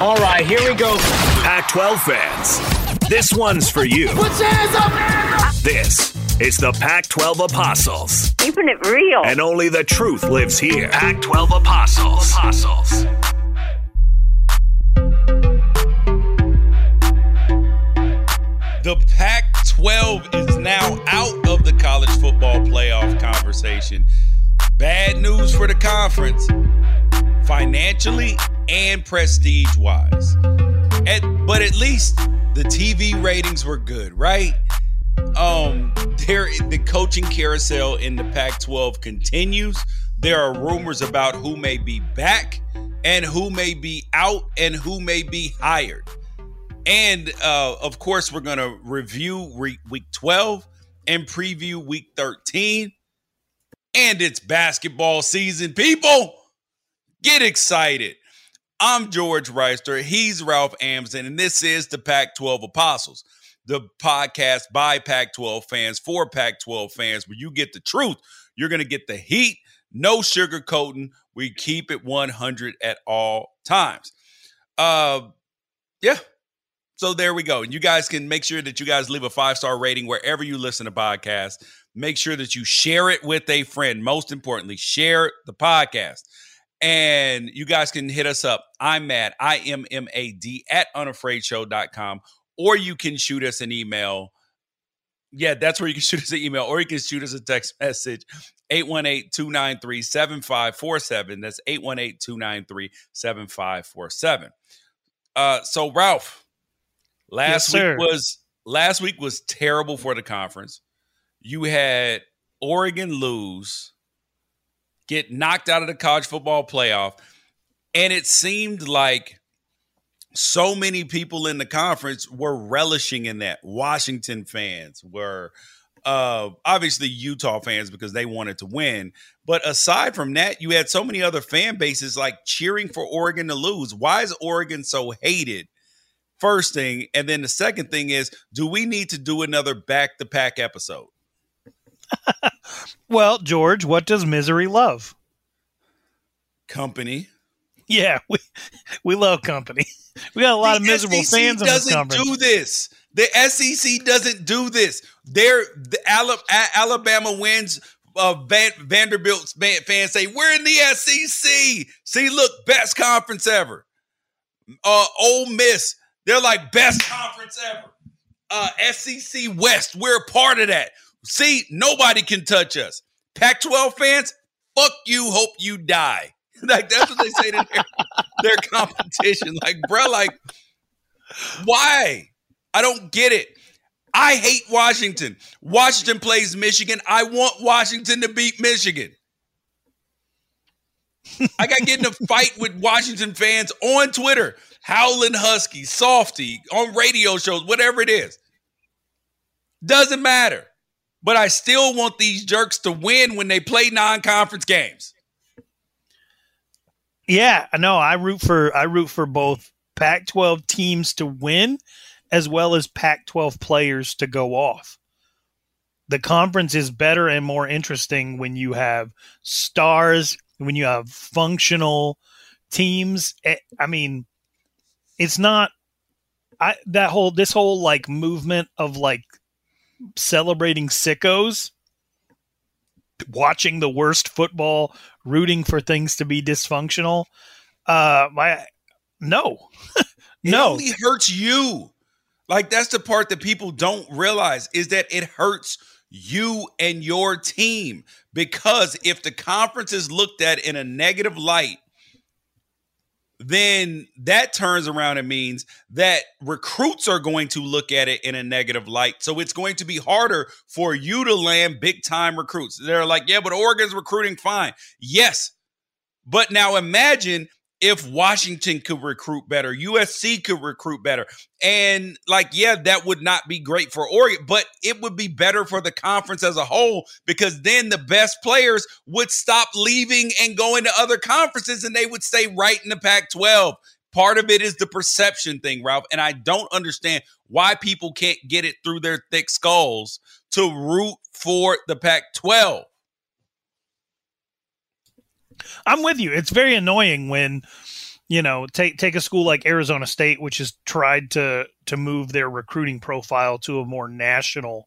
All right, here we go. Pac 12 fans, this one's for you. Put your hands up! This is the Pac 12 Apostles. Keeping it real. And only the truth lives here. Pac 12 Apostles. Apostles. The Pac 12 is now out of the college football playoff conversation. Bad news for the conference, financially and prestige wise. At, but at least the TV ratings were good, right? Um, there the coaching carousel in the Pac-12 continues. There are rumors about who may be back and who may be out and who may be hired. And uh, of course, we're going to review re- week 12 and preview week 13. And it's basketball season. People, get excited. I'm George Reister. He's Ralph Amson, and this is the Pac 12 Apostles, the podcast by Pac 12 fans for Pac 12 fans, where you get the truth. You're going to get the heat, no sugarcoating. We keep it 100 at all times. Uh, yeah. So there we go. And you guys can make sure that you guys leave a five star rating wherever you listen to podcasts. Make sure that you share it with a friend. Most importantly, share the podcast. And you guys can hit us up. I'm mad, I M M A D, at unafraidshow.com. Or you can shoot us an email. Yeah, that's where you can shoot us an email, or you can shoot us a text message 818 293 7547. That's 818 293 7547. Uh, so, Ralph, last Yes, week was last week was terrible for the conference. You had Oregon lose get knocked out of the college football playoff. And it seemed like so many people in the conference were relishing in that. Washington fans were uh, obviously Utah fans because they wanted to win. But aside from that, you had so many other fan bases like cheering for Oregon to lose. Why is Oregon so hated? First thing. And then the second thing is do we need to do another back to pack episode? Well, George, what does misery love? Company. Yeah, we we love company. We got a lot The of miserable SEC fans in this doesn't conference. do this. The SEC doesn't do this. They're the Alabama wins. Uh, Van- Vanderbilt fan- fans say we're in the SEC. See, look, best conference ever. Uh, Ole Miss, they're like best conference ever. Uh, SEC West, we're a part of that. See, nobody can touch us. Pac-12 fans, fuck you. Hope you die. like that's what they say to their, their competition. Like, bro, like, why? I don't get it. I hate Washington. Washington plays Michigan. I want Washington to beat Michigan. I got getting a fight with Washington fans on Twitter, howling husky, softy, on radio shows, whatever it is. Doesn't matter. But I still want these jerks to win when they play non-conference games. Yeah, no, I root for I root for both Pac-12 teams to win as well as Pac-12 players to go off. The conference is better and more interesting when you have stars, when you have functional teams. Eh, I mean, it's not I that whole this whole like movement of like celebrating sickos watching the worst football, rooting for things to be dysfunctional. Uh, my no, no, it only hurts you. Like that's the part that people don't realize is that it hurts you and your team because if the conference is looked at in a negative light then that turns around and means that recruits are going to look at it in a negative light. So it's going to be harder for you to land big time recruits. They're like, yeah, but Oregon's recruiting fine. Yes. But now imagine if Washington could recruit better, USC could recruit better. And like, yeah, that would not be great for Oregon, but it would be better for the conference as a whole because then the best players would stop leaving and going to other conferences and they would stay right in the Pac 12. Part of it is the perception thing, Ralph. And I don't understand why people can't get it through their thick skulls to root for the Pac 12. I'm with you. It's very annoying when you know take take a school like Arizona State, which has tried to to move their recruiting profile to a more national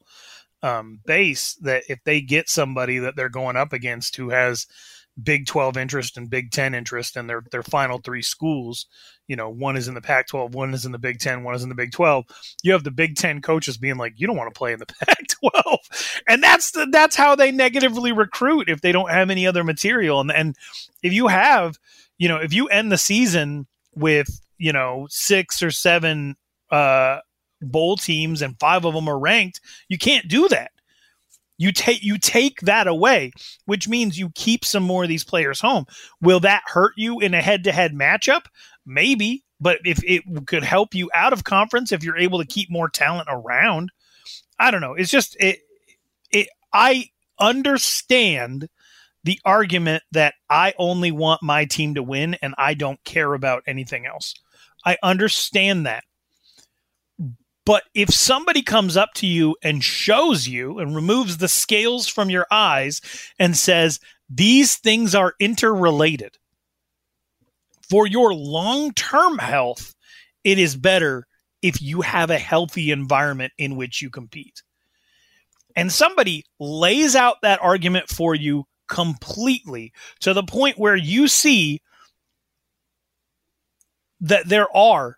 um, base. That if they get somebody that they're going up against who has Big 12 interest and Big 10 interest and their their final three schools, you know, one is in the Pac 12, one is in the Big 10, one is in the Big 12. You have the Big 10 coaches being like, you don't want to play in the Pac 12. And that's the, that's how they negatively recruit if they don't have any other material. And, and if you have, you know, if you end the season with, you know, six or seven uh, bowl teams and five of them are ranked, you can't do that you take you take that away, which means you keep some more of these players home. Will that hurt you in a head-to-head matchup? Maybe, but if it could help you out of conference if you're able to keep more talent around, I don't know. It's just it it I understand the argument that I only want my team to win and I don't care about anything else. I understand that. But if somebody comes up to you and shows you and removes the scales from your eyes and says, these things are interrelated, for your long term health, it is better if you have a healthy environment in which you compete. And somebody lays out that argument for you completely to the point where you see that there are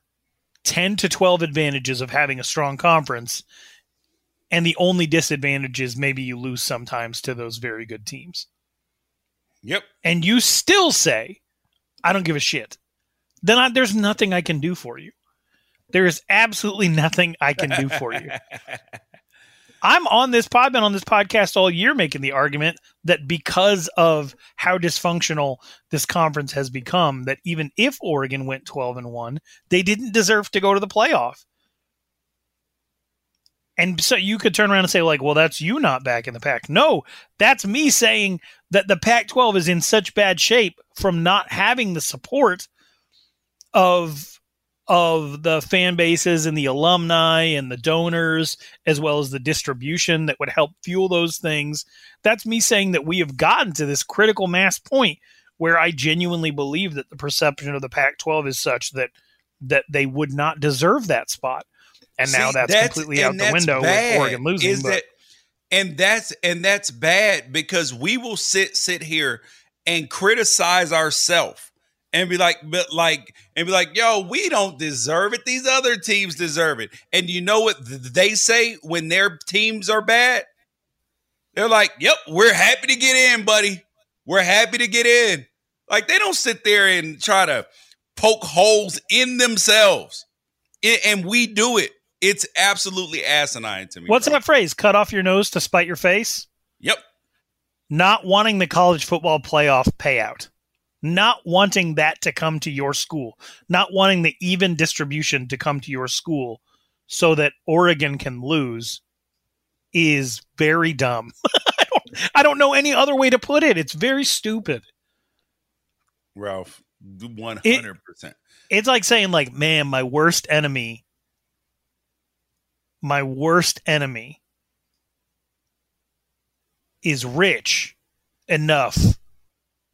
10 to 12 advantages of having a strong conference. And the only disadvantage is maybe you lose sometimes to those very good teams. Yep. And you still say, I don't give a shit. Then I, there's nothing I can do for you. There is absolutely nothing I can do for you. I'm on this pod, been on this podcast all year making the argument that because of how dysfunctional this conference has become, that even if Oregon went 12 and 1, they didn't deserve to go to the playoff. And so you could turn around and say, like, well, that's you not back in the pack. No, that's me saying that the Pac 12 is in such bad shape from not having the support of of the fan bases and the alumni and the donors, as well as the distribution that would help fuel those things. That's me saying that we have gotten to this critical mass point where I genuinely believe that the perception of the Pac 12 is such that that they would not deserve that spot. And See, now that's, that's completely out the window with Oregon losing. But, that, and that's and that's bad because we will sit sit here and criticize ourselves and be like, but like, and be like, yo, we don't deserve it. These other teams deserve it. And you know what they say when their teams are bad? They're like, yep, we're happy to get in, buddy. We're happy to get in. Like they don't sit there and try to poke holes in themselves. and we do it. It's absolutely asinine to me. What's bro. that phrase? Cut off your nose to spite your face? Yep. Not wanting the college football playoff payout. Not wanting that to come to your school. Not wanting the even distribution to come to your school so that Oregon can lose is very dumb. I, don't, I don't know any other way to put it. It's very stupid. Ralph, 100%. It, it's like saying like, man, my worst enemy my worst enemy is rich enough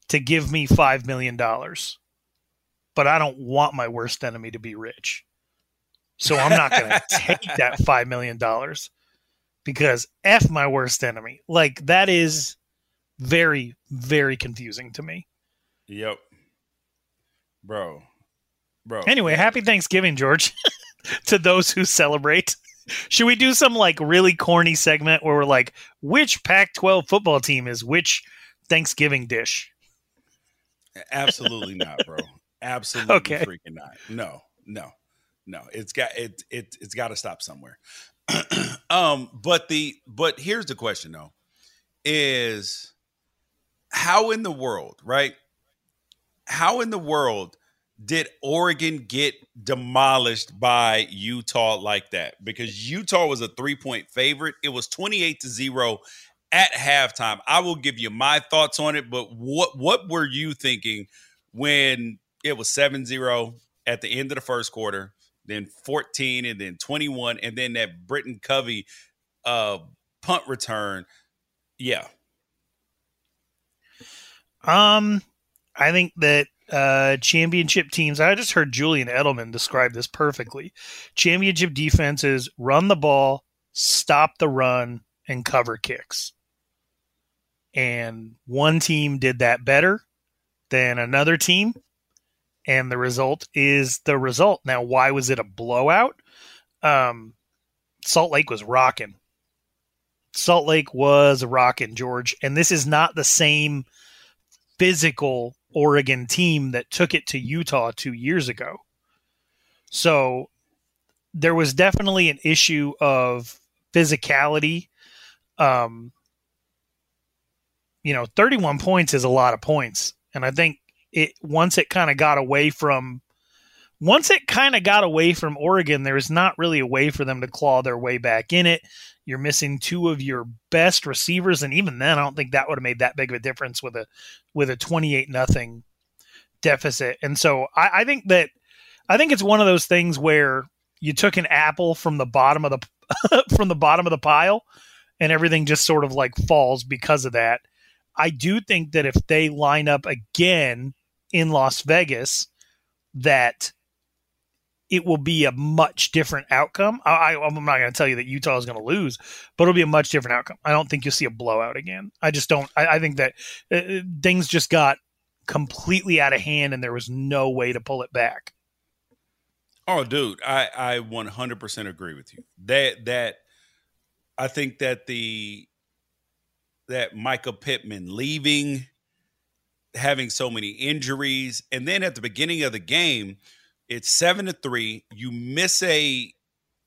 to give me $5 million. But I don't want my worst enemy to be rich. So I'm not going to take that $5 million because F my worst enemy. Like that is very, very confusing to me. Yep. Bro. Bro. Anyway, happy Thanksgiving, George, to those who celebrate. Should we do some like really corny segment where we're like, which Pac 12 football team is which Thanksgiving dish? Absolutely not, bro. Absolutely okay. freaking not. No, no, no. It's got it it it's got to stop somewhere. um, but the but here's the question though, is how in the world, right? How in the world did Oregon get demolished by Utah like that? Because Utah was a three point favorite. It was 28 to 0 at halftime. I will give you my thoughts on it, but what what were you thinking when it was 7-0 at the end of the first quarter, then 14 and then 21 and then that Britain Covey uh punt return? Yeah. Um I think that uh, championship teams. I just heard Julian Edelman describe this perfectly. Championship defenses run the ball, stop the run, and cover kicks. And one team did that better than another team. And the result is the result. Now, why was it a blowout? Um, Salt Lake was rocking. Salt Lake was rocking, George. And this is not the same physical Oregon team that took it to Utah two years ago. So there was definitely an issue of physicality. Um, you know, 31 points is a lot of points. And I think it once it kind of got away from once it kind of got away from Oregon, there's not really a way for them to claw their way back in it. You're missing two of your best receivers, and even then, I don't think that would have made that big of a difference with a with a 28 nothing deficit. And so I, I think that I think it's one of those things where you took an apple from the bottom of the from the bottom of the pile, and everything just sort of like falls because of that. I do think that if they line up again in Las Vegas, that it will be a much different outcome. I, am not going to tell you that Utah is going to lose, but it'll be a much different outcome. I don't think you'll see a blowout again. I just don't. I, I think that uh, uh, things just got completely out of hand and there was no way to pull it back. Oh, dude, I I 100% agree with you. That that I think that the that Michael Pittman leaving, having so many injuries, and then at the beginning of the game it's seven to three. You miss a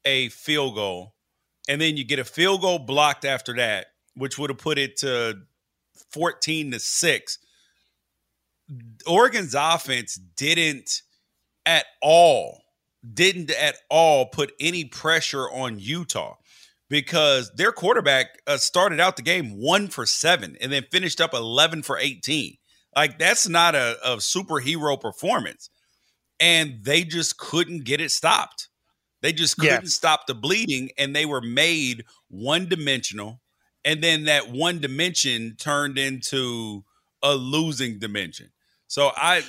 a field goal, and then you get a field goal blocked after that, which would have put it to fourteen to six. Oregon's offense didn't at all didn't at all put any pressure on Utah because their quarterback uh, started out the game one for seven and then finished up 11 for 18. Like, that's not a, a superhero performance and they just couldn't get it stopped. They just couldn't yeah. stop the bleeding, and they were made one dimensional. And then that one dimension turned into a losing dimension. So I,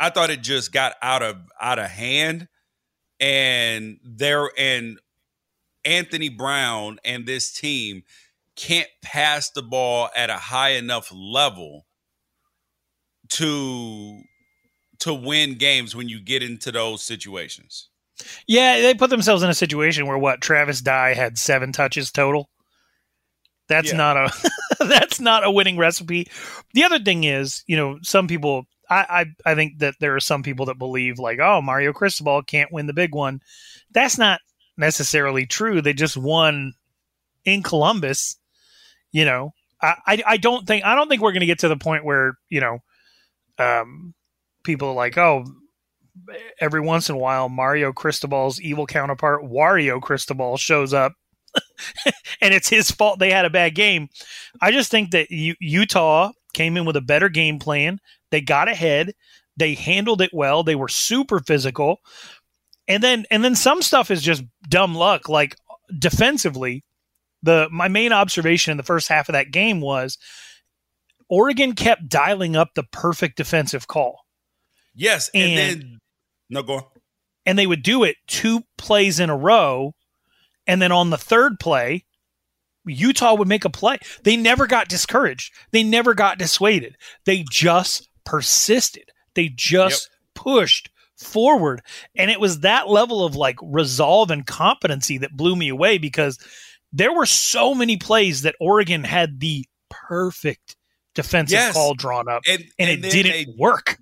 I thought it just got out of out of hand, and there and Anthony Brown and this team can't pass the ball at a high enough level to to win games when you get into those situations. Yeah, they put themselves in a situation where what Travis Dye had seven touches total. That's yeah. not a that's not a winning recipe. The other thing is, you know, some people I, I I think that there are some people that believe like, oh, Mario Cristobal can't win the big one. That's not necessarily true. They just won in Columbus. You know, I I, I don't think I don't think we're going to get to the point where you know, um, people are like, oh, every once in a while, Mario Cristobal's evil counterpart, Wario Cristobal, shows up. and it's his fault they had a bad game. I just think that U- Utah came in with a better game plan. They got ahead. They handled it well. They were super physical. And then and then some stuff is just dumb luck. Like defensively, the my main observation in the first half of that game was Oregon kept dialing up the perfect defensive call. Yes, and, and then no go on. And they would do it two plays in a row, and then on the third play, Utah would make a play. They never got discouraged. They never got dissuaded. They just persisted. They just yep. pushed forward. And it was that level of like resolve and competency that blew me away because there were so many plays that Oregon had the perfect defensive yes. call drawn up and, and, and it didn't they, work.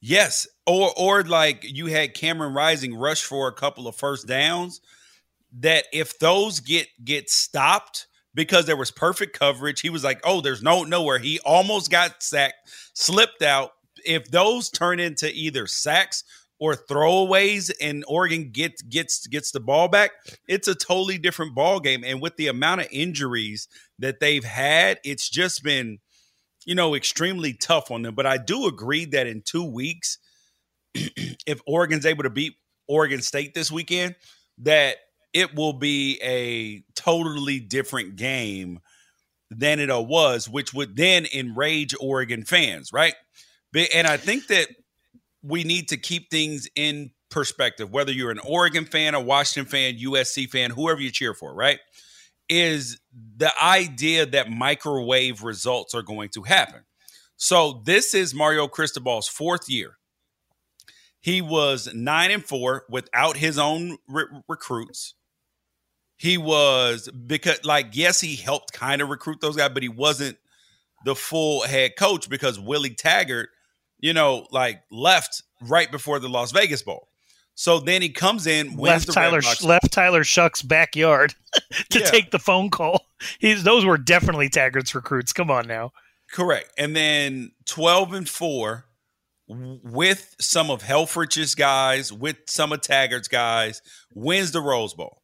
Yes. Or or like you had Cameron Rising rush for a couple of first downs that if those get get stopped because there was perfect coverage, he was like, "Oh, there's no nowhere." He almost got sacked, slipped out. If those turn into either sacks or throwaways and Oregon gets gets gets the ball back, it's a totally different ball game. And with the amount of injuries that they've had, it's just been you know, extremely tough on them. But I do agree that in two weeks, if Oregon's able to beat Oregon State this weekend, that it will be a totally different game than it was, which would then enrage Oregon fans, right? And I think that we need to keep things in perspective, whether you're an Oregon fan, a Washington fan, USC fan, whoever you cheer for, right? is the idea that microwave results are going to happen. So this is Mario Cristobal's fourth year. He was nine and four without his own re- recruits. He was because, like, yes, he helped kind of recruit those guys, but he wasn't the full head coach because Willie Taggart, you know, like left right before the Las Vegas Bowl. So then he comes in, left Tyler left Tyler Shough's backyard to yeah. take the phone call. He's those were definitely Taggart's recruits. Come on now. Correct. And then 12 and 4 with some of Helfrich's guys, with some of Taggart's guys, wins the Rose Bowl.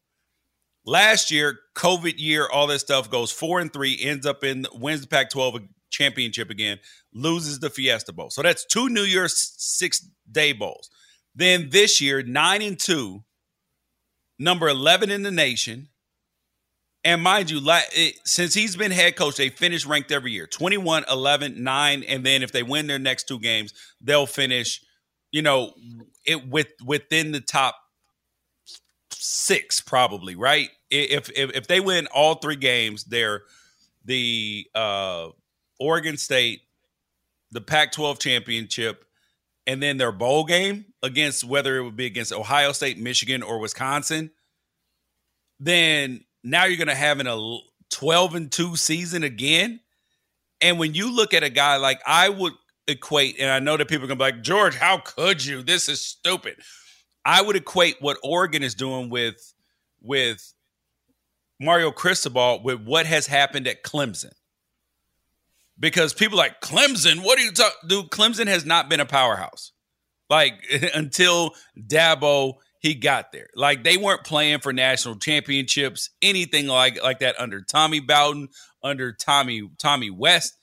Last year, COVID year, all that stuff goes 4 and 3, ends up in wins the Pac 12 championship again, loses the Fiesta Bowl. So that's two New Year's six day bowls. Then this year, nine and two, number 11 in the nation. And mind you, since he's been head coach, they finish ranked every year 21, 11, 9. And then if they win their next two games, they'll finish, you know, it with within the top six, probably, right? If if, if they win all three games, they're the uh, Oregon State, the Pac 12 championship, and then their bowl game against whether it would be against Ohio State, Michigan, or Wisconsin, then now you're going to have a 12 and 2 season again. And when you look at a guy like I would equate, and I know that people are going to be like, George, how could you? This is stupid. I would equate what Oregon is doing with with Mario Cristobal with what has happened at Clemson because people like Clemson. What are you talking? Dude, Clemson has not been a powerhouse like until Dabo he got there. Like they weren't playing for national championships, anything like like that under Tommy Bowden, under Tommy Tommy West.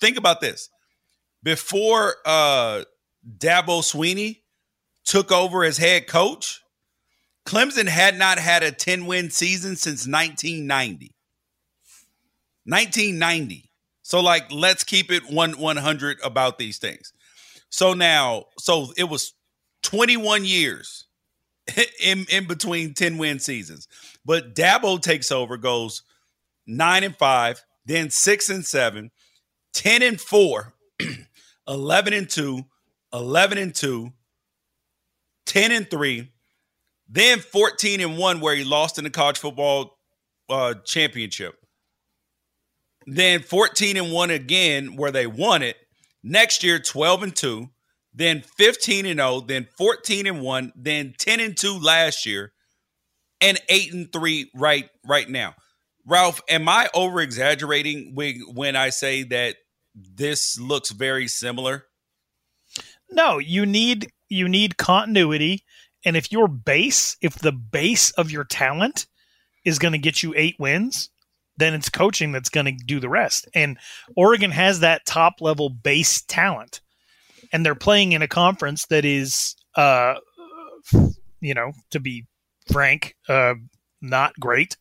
Think about this: before uh, Dabo Swinney took over as head coach, Clemson had not had a 10 win season since 1990. 1990. So like let's keep it one 100 about these things. So now, so it was 21 years in in between 10 win seasons. But Dabo takes over, goes 9 and 5, then 6 and 7, 10 and 4, 11 and 2, 11 and 2, 10 and 3, then 14 and 1 where he lost in the college football uh, championship. Then 14 and 1 again where they won it. Next year, 12 and 2, then 15 and 0, then 14 and 1, then 10 and 2 last year, and 8 and 3 right right now. Ralph, am I over exaggerating when I say that this looks very similar? No, you need you need continuity and if your base, if the base of your talent is going to get you 8 wins, then it's coaching that's going to do the rest. And Oregon has that top level base talent. And they're playing in a conference that is uh you know, to be frank, uh not great.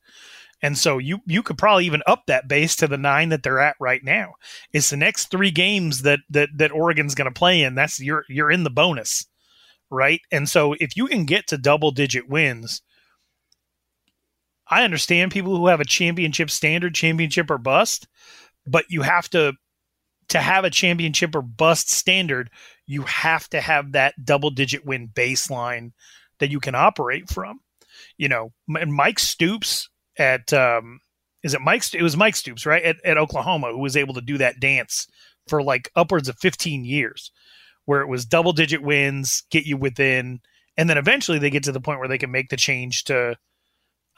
And so you you could probably even up that base to the nine that they're at right now. It's the next three games that that that Oregon's going to play in. That's you're you're in the bonus, right? And so if you can get to double digit wins, I understand people who have a championship standard, championship or bust, but you have to to have a championship or bust standard. You have to have that double digit win baseline that you can operate from. You know, and Mike Stoops at um, is it Mike? It was Mike Stoops, right? At, at Oklahoma, who was able to do that dance for like upwards of 15 years, where it was double digit wins, get you within, and then eventually they get to the point where they can make the change to,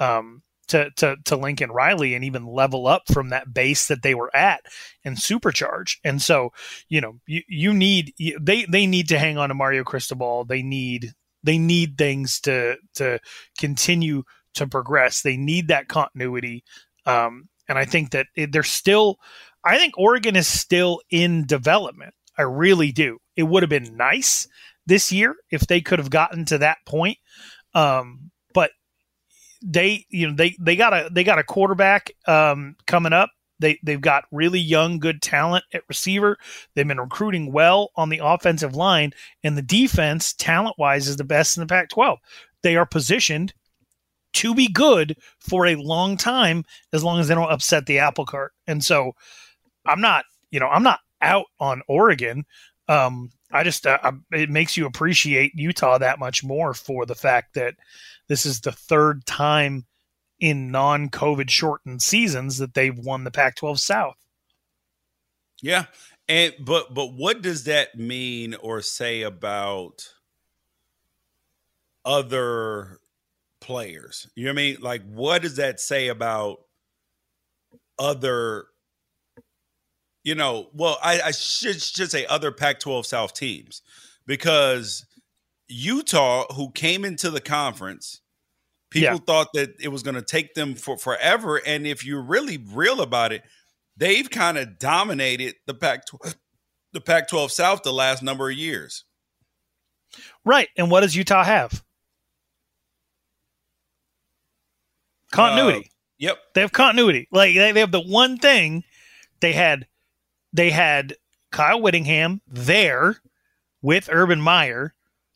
um, to to to Lincoln Riley and even level up from that base that they were at and supercharge. And so, you know, you you need they they need to hang on to Mario Cristobal. They need they need things to to continue to progress. They need that continuity. Um, and I think that they're still, I think Oregon is still in development. I really do. It would have been nice this year if they could have gotten to that point. Um, they, you know, they, they got a, they got a quarterback, um, coming up. They, they've got really young, good talent at receiver. They've been recruiting well on the offensive line, and the defense, talent wise, is the best in the Pac 12. They are positioned to be good for a long time as long as they don't upset the apple cart. And so I'm not, you know, I'm not out on Oregon. Um, I just, uh, it makes you appreciate Utah that much more for the fact that this is the third time in non COVID shortened seasons that they've won the Pac 12 South. Yeah. And, but, but what does that mean or say about other players. You know what I mean? Like, what does that say about other, you know, well, I, I should, should say other Pac 12 South teams because Utah, who came into the conference, people yeah. thought that it was going to take them for forever. And if you're really real about it, they've kind of dominated the Pac the Pac 12 South the last number of years. Right. And what does Utah have? Continuity. Uh, yep. They have continuity. Like they, they have the one thing they had they had Kyle Whittingham there with Urban Meyer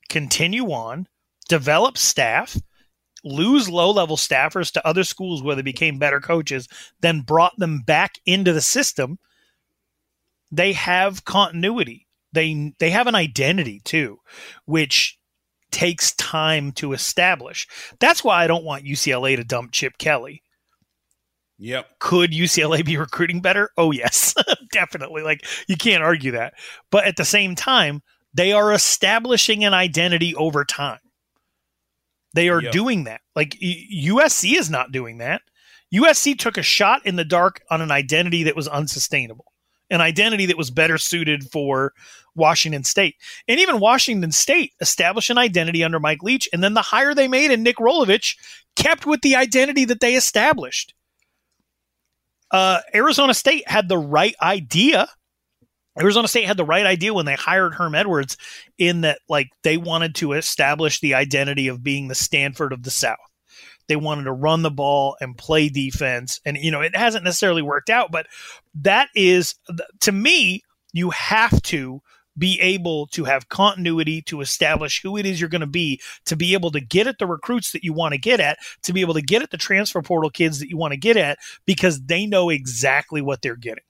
continue on, develop staff, lose low level staffers to other schools where they became better coaches, then brought them back into the system. They have continuity. They they have an identity too, which takes time to establish. That's why I don't want UCLA to dump Chip Kelly. Yep. Could UCLA be recruiting better? Oh, yes, definitely. Like, you can't argue that. But at the same time, they are establishing an identity over time. They are yep. doing that. Like, USC is not doing that. USC took a shot in the dark on an identity that was unsustainable, an identity that was better suited for Washington State. And even Washington State established an identity under Mike Leach, and then the hire they made in Nick Rolovich kept with the identity that they established. Uh, Arizona State had the right idea. Arizona State had the right idea when they hired Herm Edwards, in that like they wanted to establish the identity of being the Stanford of the South. They wanted to run the ball and play defense, and you know it hasn't necessarily worked out, but that is to me you have to be able to have continuity to establish who it is you're going to be, to be able to get at the recruits that you want to get at, to be able to get at the transfer portal kids that you want to get at, because they know exactly what they're getting.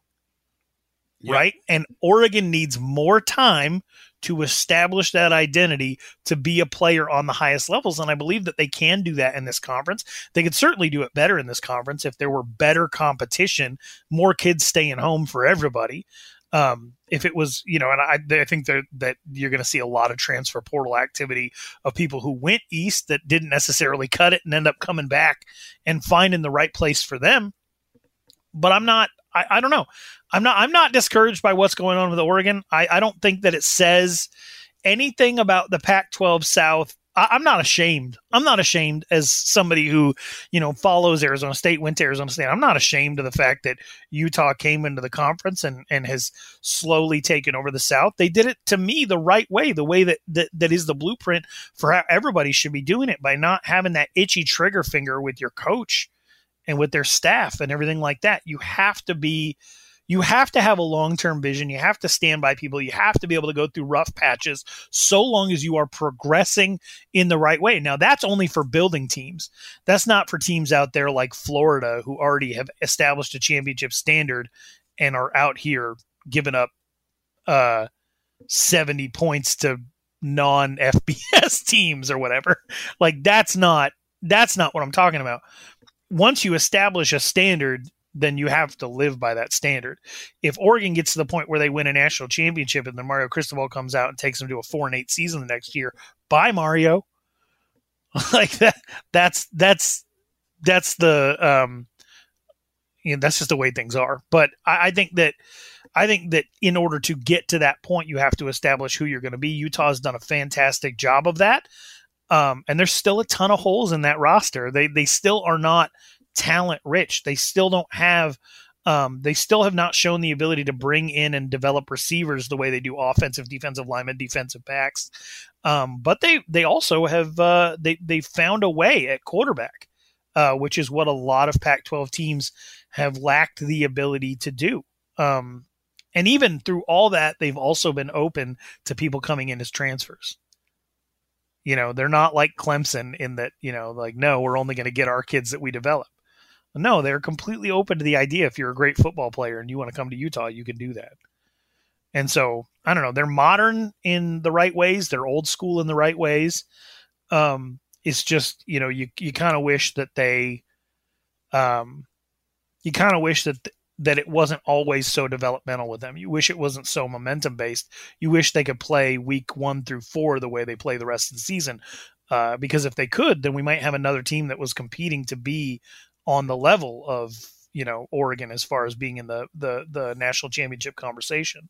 Yep. Right. And Oregon needs more time to establish that identity to be a player on the highest levels. And I believe that they can do that in this conference. They could certainly do it better in this conference if there were better competition, more kids staying home for everybody. Um, if it was, you know, and I, I think that that you're going to see a lot of transfer portal activity of people who went east that didn't necessarily cut it and end up coming back and finding the right place for them. But I'm not. I, I don't know. I'm not. I'm not discouraged by what's going on with Oregon. I, I don't think that it says anything about the Pac-12 South I, am not ashamed. I'm not ashamed as somebody who, you know, follows Arizona State, went to Arizona State. I'm not ashamed of the fact that Utah came into the conference and, and has slowly taken over the South. They did it to me the right way, the way that, that that is the blueprint for how everybody should be doing it by not having that itchy trigger finger with your coach and with their staff and everything like that. You have to be you have to have a long term vision. You have to stand by people. You have to be able to go through rough patches so long as you are progressing in the right way. Now, that's only for building teams. That's not for teams out there like Florida who already have established a championship standard and are out here giving up uh, 70 points to non FBS teams or whatever. Like, that's not. That's not what I'm talking about. Once you establish a standard, then you have to live by that standard. If Oregon gets to the point where they win a national championship and then Mario Cristobal comes out and takes them to a four and eight season the next year, bye Mario. like that that's that's that's the um you know, that's just the way things are. But I, I think that I think that in order to get to that point, you have to establish who you're going to be. Utah's done a fantastic job of that. Um, and there's still a ton of holes in that roster. They they still are not talent rich. They still don't have um, they still have not shown the ability to bring in and develop receivers the way they do offensive, defensive linemen, defensive backs. Um, but they they also have uh, they they found a way at quarterback, uh, which is what a lot of Pac-12 teams have lacked the ability to do. Um, and even through all that, they've also been open to people coming in as transfers. You know, they're not like Clemson in that you know, like no, we're only going to get our kids that we develop. No, they're completely open to the idea. If you're a great football player and you want to come to Utah, you can do that. And so I don't know. They're modern in the right ways. They're old school in the right ways. Um, it's just you know you you kind of wish that they, um, you kind of wish that th- that it wasn't always so developmental with them. You wish it wasn't so momentum based. You wish they could play week one through four the way they play the rest of the season. Uh, because if they could, then we might have another team that was competing to be on the level of you know Oregon as far as being in the the the national championship conversation.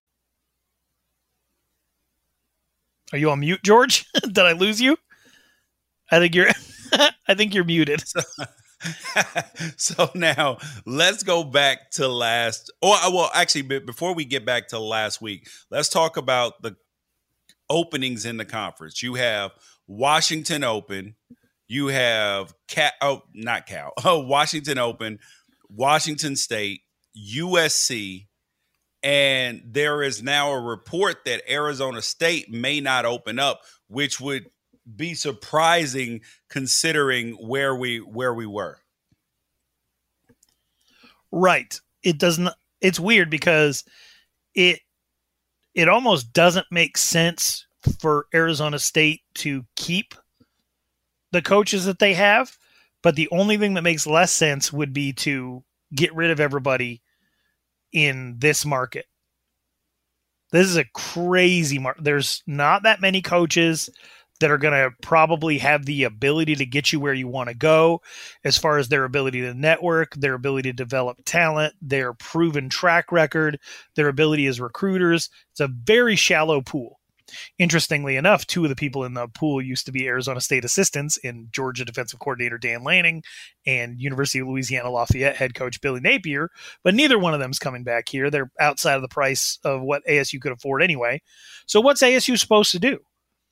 Are you on mute, George? Did I lose you? I think you're. I think you're muted. so now let's go back to last. Oh, well, actually, before we get back to last week, let's talk about the openings in the conference. You have Washington Open, you have Cat. Oh, not Cal. Oh, Washington Open, Washington State, USC, and there is now a report that Arizona State may not open up, which would be surprising considering where we where we were. Right. It doesn't it's weird because it it almost doesn't make sense for Arizona State to keep the coaches that they have, but the only thing that makes less sense would be to get rid of everybody in this market. This is a crazy market. There's not that many coaches that are going to probably have the ability to get you where you want to go as far as their ability to network, their ability to develop talent, their proven track record, their ability as recruiters. It's a very shallow pool. Interestingly enough, two of the people in the pool used to be Arizona State assistants in Georgia defensive coordinator Dan Lanning and University of Louisiana Lafayette head coach Billy Napier, but neither one of them's coming back here. They're outside of the price of what ASU could afford anyway. So what's ASU supposed to do?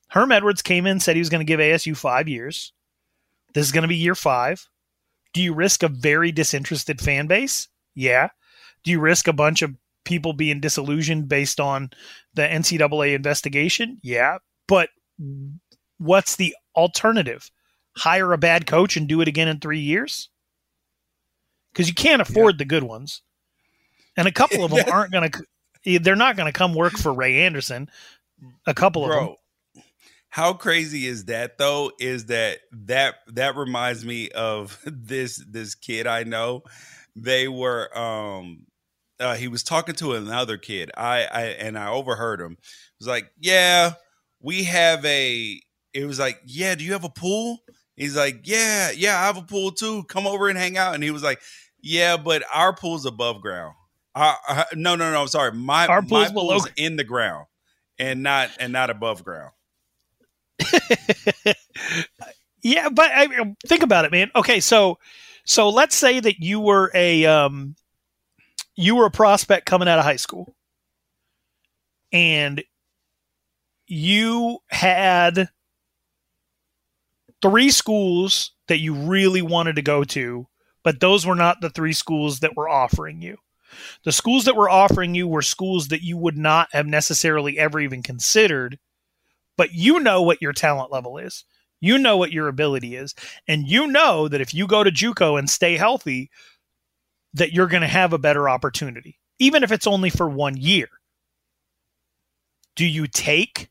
Herm Edwards came in, said he was going to give ASU five years. This is going to be year five. Do you risk a very disinterested fan base? Yeah. Do you risk a bunch of people being disillusioned based on the NCAA investigation? Yeah. But what's the alternative? Hire a bad coach and do it again in three years? Because you can't afford yeah. the good ones. And a couple of them aren't going to, they're not going to come work for Ray Anderson. A couple Bro, of them how crazy is that though is that that that reminds me of this this kid i know they were um uh, he was talking to another kid. I i and i overheard him. It was like yeah we have a it was like yeah do you have a pool? He's like yeah yeah i have a pool too. Come over and hang out. And he was like yeah but our pool's above ground. Uh, uh, no no no I'm sorry. My our pool's, my pool's below. in the ground and not and not above ground. Yeah, but I, think about it, man. Okay, so so let's say that you were a um, you were a prospect coming out of high school, and you had three schools that you really wanted to go to, but those were not the three schools that were offering you. The schools that were offering you were schools that you would not have necessarily ever even considered but you know what your talent level is. You know what your ability is. And you know that if you go to JUCO and stay healthy, that you're going to have a better opportunity, even if it's only for one year. Do you take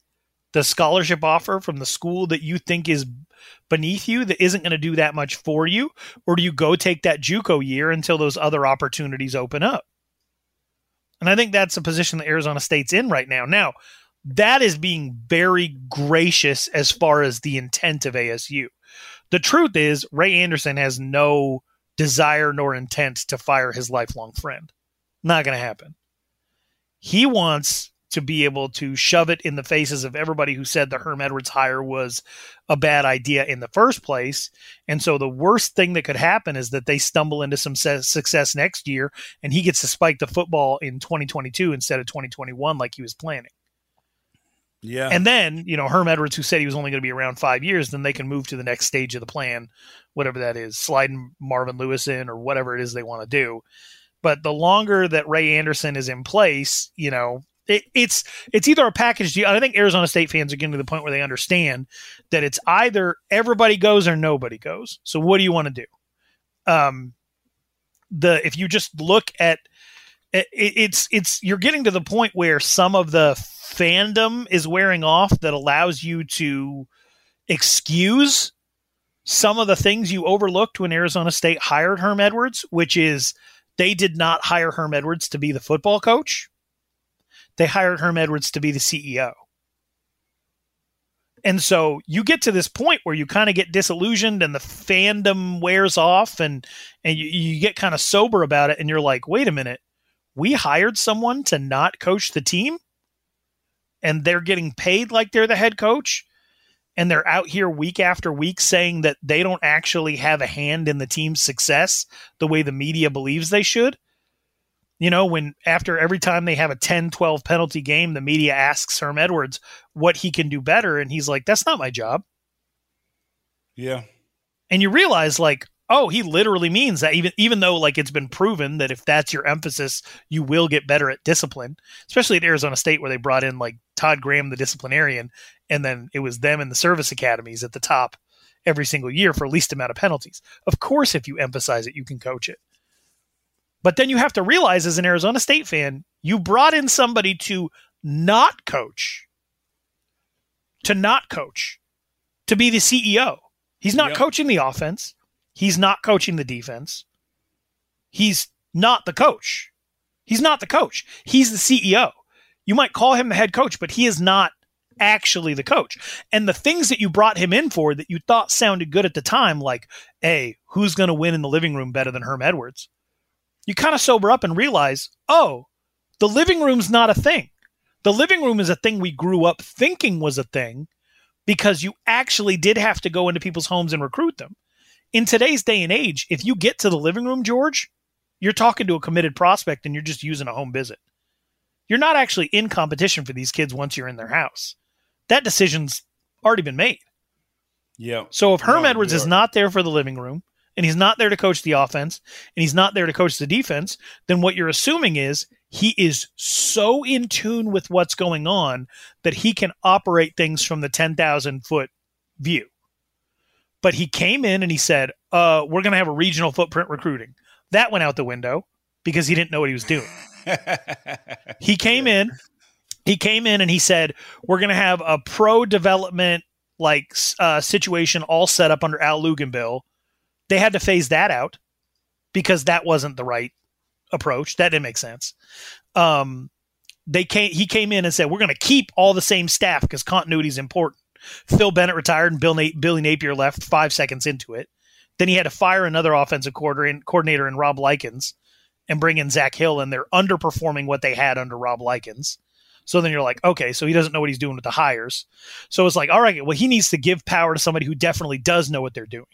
the scholarship offer from the school that you think is beneath you that isn't going to do that much for you? Or do you go take that JUCO year until those other opportunities open up? And I think that's a position that Arizona State's in right now. Now, that is being very gracious as far as the intent of ASU. The truth is, Ray Anderson has no desire nor intent to fire his lifelong friend. Not going to happen. He wants to be able to shove it in the faces of everybody who said the Herm Edwards hire was a bad idea in the first place. And so the worst thing that could happen is that they stumble into some success next year and he gets to spike the football in 2022 instead of 2021 like he was planning. Yeah. And then, you know, Herm Edwards, who said he was only going to be around five years, then they can move to the next stage of the plan, whatever that is, sliding Marvin Lewis in or whatever it is they want to do. But the longer that Ray Anderson is in place, you know, it, it's it's either a package deal. I think Arizona State fans are getting to the point where they understand that it's either everybody goes or nobody goes. So what do you want to do? Um, the if you just look at it, it's it's you're getting to the point where some of the fandom is wearing off that allows you to excuse some of the things you overlooked when Arizona State hired Herm Edwards, which is they did not hire Herm Edwards to be the football coach. They hired Herm Edwards to be the CEO. And so you get to this point where you kind of get disillusioned and the fandom wears off and and you, you get kind of sober about it and you're like, wait a minute, we hired someone to not coach the team? and they're getting paid like they're the head coach. and they're out here week after week saying that they don't actually have a hand in the team's success the way the media believes they should. You know, when after every time they have a 10 12 penalty game, the media asks Herm Edwards what he can do better. And he's like, that's not my job. Yeah. And you realize, like, oh, he literally means that even even though like it's been proven that if that's your emphasis, you will get better at discipline, especially at Arizona State where they brought in like Todd Graham, the disciplinarian, and then it was them in the service academies at the top every single year for least amount of penalties. Of course, if you emphasize it, you can coach it. But then you have to realize as an Arizona State fan, you brought in somebody to not coach, to not coach, to be the CEO. He's not yep. coaching the offense. He's not coaching the defense. He's not the coach. He's not the coach. He's the CEO. You might call him the head coach, but he is not actually the coach. And the things that you brought him in for that you thought sounded good at the time, like, hey, who's going to win in the living room better than Herm Edwards? You kind of sober up and realize, oh, the living room's not a thing. The living room is a thing we grew up thinking was a thing because you actually did have to go into people's homes and recruit them in today's day and age, if you get to the living room, George, you're talking to a committed prospect and you're just using a home visit. You're not actually in competition for these kids once you're in their house. That decision's already been made. Yeah. So if Herm no, Edwards is not there for the living room and he's not there to coach the offense and he's not there to coach the defense, then what you're assuming is he is so in tune with what's going on that he can operate things from the 10,000 foot view. But he came in and he said, uh, we're going to have a regional footprint recruiting. That went out the window because he didn't know what he was doing. he came in, he came in and he said, we're going to have a pro development like uh, situation all set up under Al Luginbill. They had to phase that out because that wasn't the right approach. That didn't make sense. Um, they came. He came in and said, "We're going to keep all the same staff because continuity is important." Phil Bennett retired and Bill Na- Billy Napier left five seconds into it. Then he had to fire another offensive coordinator in Rob Likens and bring in Zak Hill, and they're underperforming what they had under Rob Likens. So then you're like, okay, so he doesn't know what he's doing with the hires. So it's like, all right, well, he needs to give power to somebody who definitely does know what they're doing.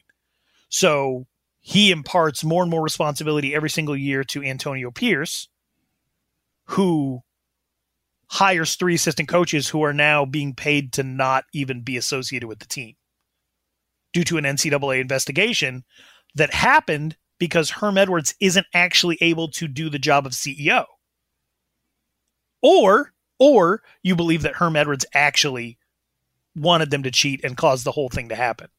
So he imparts more and more responsibility every single year to Antonio Pierce, who hires three assistant coaches who are now being paid to not even be associated with the team due to an NCAA investigation that happened because Herm Edwards isn't actually able to do the job of CEO. Or or you believe that Herm Edwards actually wanted them to cheat and caused the whole thing to happen.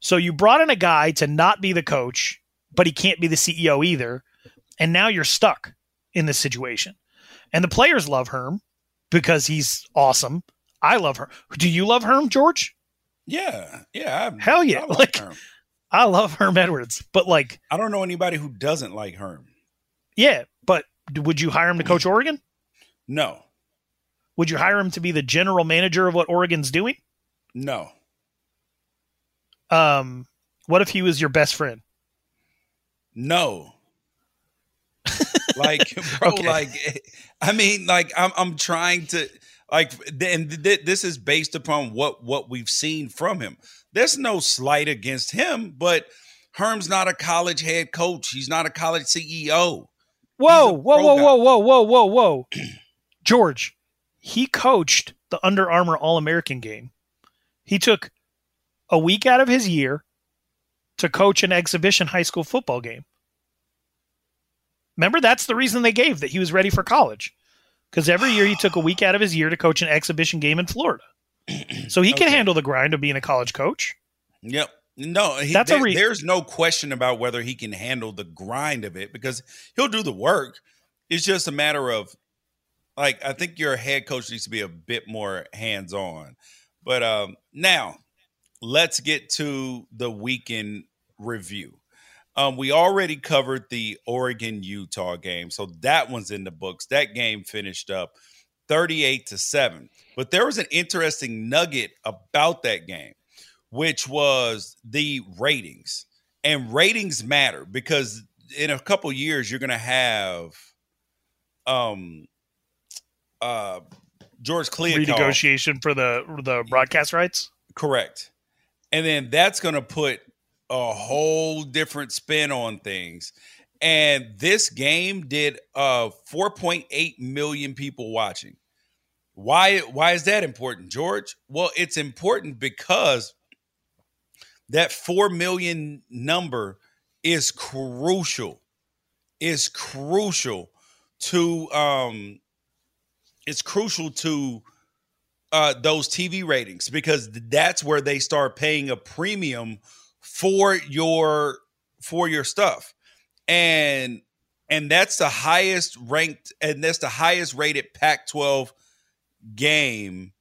So you brought in a guy to not be the coach, but he can't be the CEO either, and now you're stuck in this situation. And the players love Herm because he's awesome. I love Herm. Do you love Herm, George? Yeah, yeah. I, Hell yeah! I like Herm. I love Herm Edwards, but like I don't know anybody who doesn't like Herm. Yeah, but would you hire him to coach Oregon? No. Would you hire him to be the general manager of what Oregon's doing? No. Um, what if he was your best friend? No. like, bro, okay. like, I mean, like, I'm I'm trying to like, and this is based upon what what we've seen from him. There's no slight against him, but Herm's not a college head coach. He's not a college CEO. Whoa, whoa, whoa, whoa, whoa, whoa, whoa, whoa, George, he coached the Under Armour All American game. He took a week out of his year to coach an exhibition high school football game. Remember, that's the reason they gave that he was ready for college. Because every year he took a week out of his year to coach an exhibition game in Florida. So he can handle the grind of being a college coach. Yep. No, he, that's there, a re- there's no question about whether he can handle the grind of it because he'll do the work. It's just a matter of like I think your head coach needs to be a bit more hands on. But um, now let's get to the weekend review. Um, we already covered the Oregon Utah game, so that one's in the books. That game finished up 38 to 7. But there was an interesting nugget about that game, which was the ratings. And ratings matter because in a couple years you're going to have um uh George Kliavkoff. renegotiation for the the broadcast rights. Correct. And then that's going to put a whole different spin on things. And this game did uh 4.8 million people watching. Why why is that important, George? Well, it's important because that 4 million number is crucial. Is crucial to um it's crucial to uh those TV ratings because that's where they start paying a premium for your for your stuff. And and that's the highest ranked and that's the highest rated Pac-12 game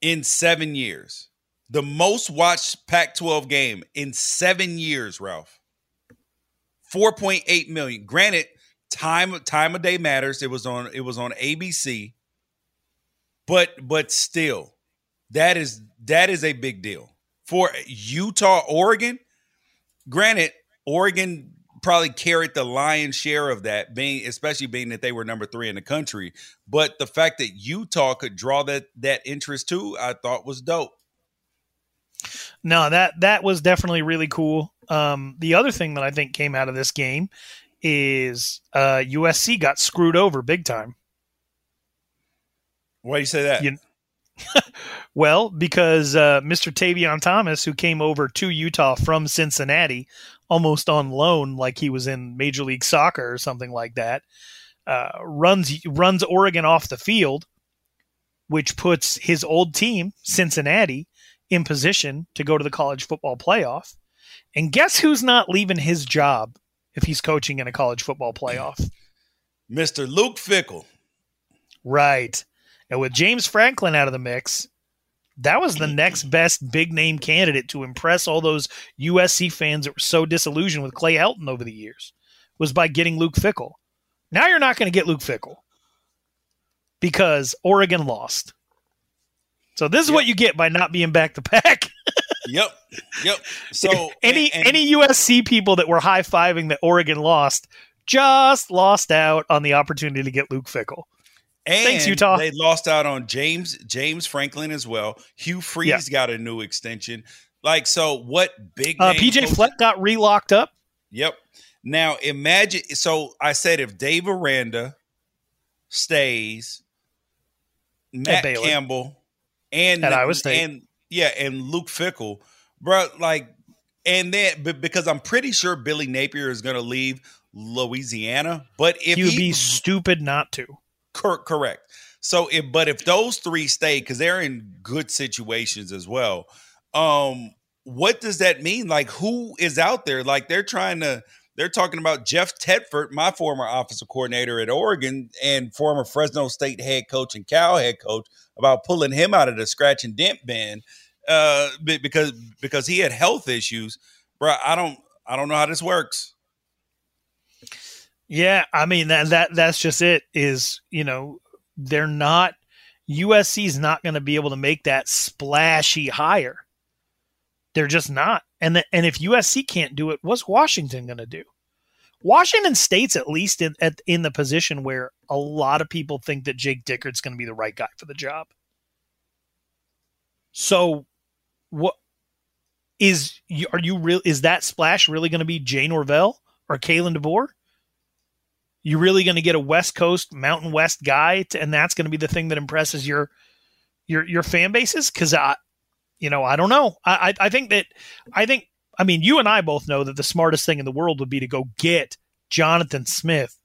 in 7 years. The most watched Pac-12 game in 7 years, Ralph. 4.8 million. Granted, time time of day matters. It was on it was on ABC. But but still, that is that is a big deal. For Utah, Oregon, granted, Oregon probably carried the lion's share of that, being especially being that they were number three in the country. But the fact that Utah could draw that that interest too, I thought was dope. No, that that was definitely really cool. Um, the other thing that I think came out of this game is uh, USC got screwed over big time. Why do you say that? You, well, because uh, Mr. Tavion Thomas, who came over to Utah from Cincinnati, almost on loan, like he was in Major League Soccer or something like that, uh, runs runs Oregon off the field, which puts his old team, Cincinnati, in position to go to the college football playoff. And guess who's not leaving his job if he's coaching in a college football playoff? Mr. Luke Fickell. Right. And with James Franklin out of the mix, that was the next best big name candidate to impress all those USC fans that were so disillusioned with Clay Helton over the years was by getting Luke Fickell. Now you're not going to get Luke Fickell because Oregon lost. So this is yep. what you get by not being back to back. yep. Yep. So any and, and, any USC people that were high fiving that Oregon lost just lost out on the opportunity to get Luke Fickell. And Thanks, Utah. They lost out on James James Franklin as well. Hugh Freeze yeah. got a new extension. Like so, what big uh, PJ coaches- Fleck got relocked up. Yep. Now imagine. So I said if Dave Aranda stays, Matt Campbell, and at Iowa State, and yeah, and Luke Fickell, bro, like, and then because I'm pretty sure Billy Napier is going to leave Louisiana, but if he would be stupid not to. Cor- correct. So if but if those three stay because they're in good situations as well, um, what does that mean? Like who is out there? Like they're trying to they're talking about Jeff Tedford, my former offensive coordinator at Oregon and former Fresno State head coach and Cal head coach, about pulling him out of the scratch and dent bin uh, because because he had health issues. Bro, I don't I don't know how this works. Yeah, I mean that that that's just it. Is you know they're not USC is not going to be able to make that splashy hire. They're just not. And the, and if USC can't do it, what's Washington going to do? Washington State's at least in at, in the position where a lot of people think that Jake Dickert's going to be the right guy for the job. So, what is are you real? Is that splash really going to be Jay Norvell or Kalen DeBoer? You really going to get a West Coast Mountain West guy, to, and that's going to be the thing that impresses your your your fan bases? Because I, you know, I don't know. I, I I think that I think I mean you and I both know that the smartest thing in the world would be to go get Jonathan Smith,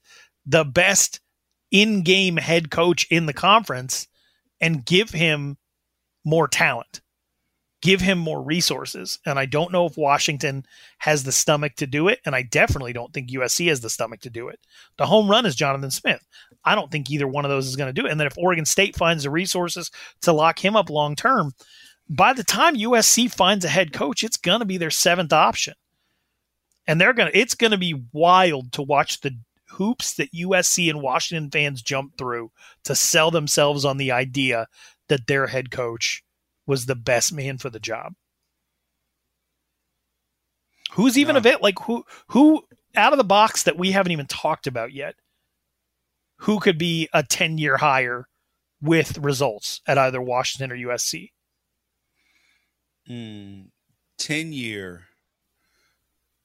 the best in-game head coach in the conference, and give him more talent give him more resources. And I don't know if Washington has the stomach to do it. And I definitely don't think USC has the stomach to do it. The home run is Jonathan Smith. I don't think either one of those is going to do it. And then if Oregon State finds the resources to lock him up long term, by the time USC finds a head coach, it's going to be their seventh option. And they're going to, it's going to be wild to watch the hoops that USC and Washington fans jump through to sell themselves on the idea that their head coach was the best man for the job. Who's even a bit like who who out of the box that we haven't even talked about yet? Who could be a 10 year hire with results at either Washington or USC? Mm, 10 year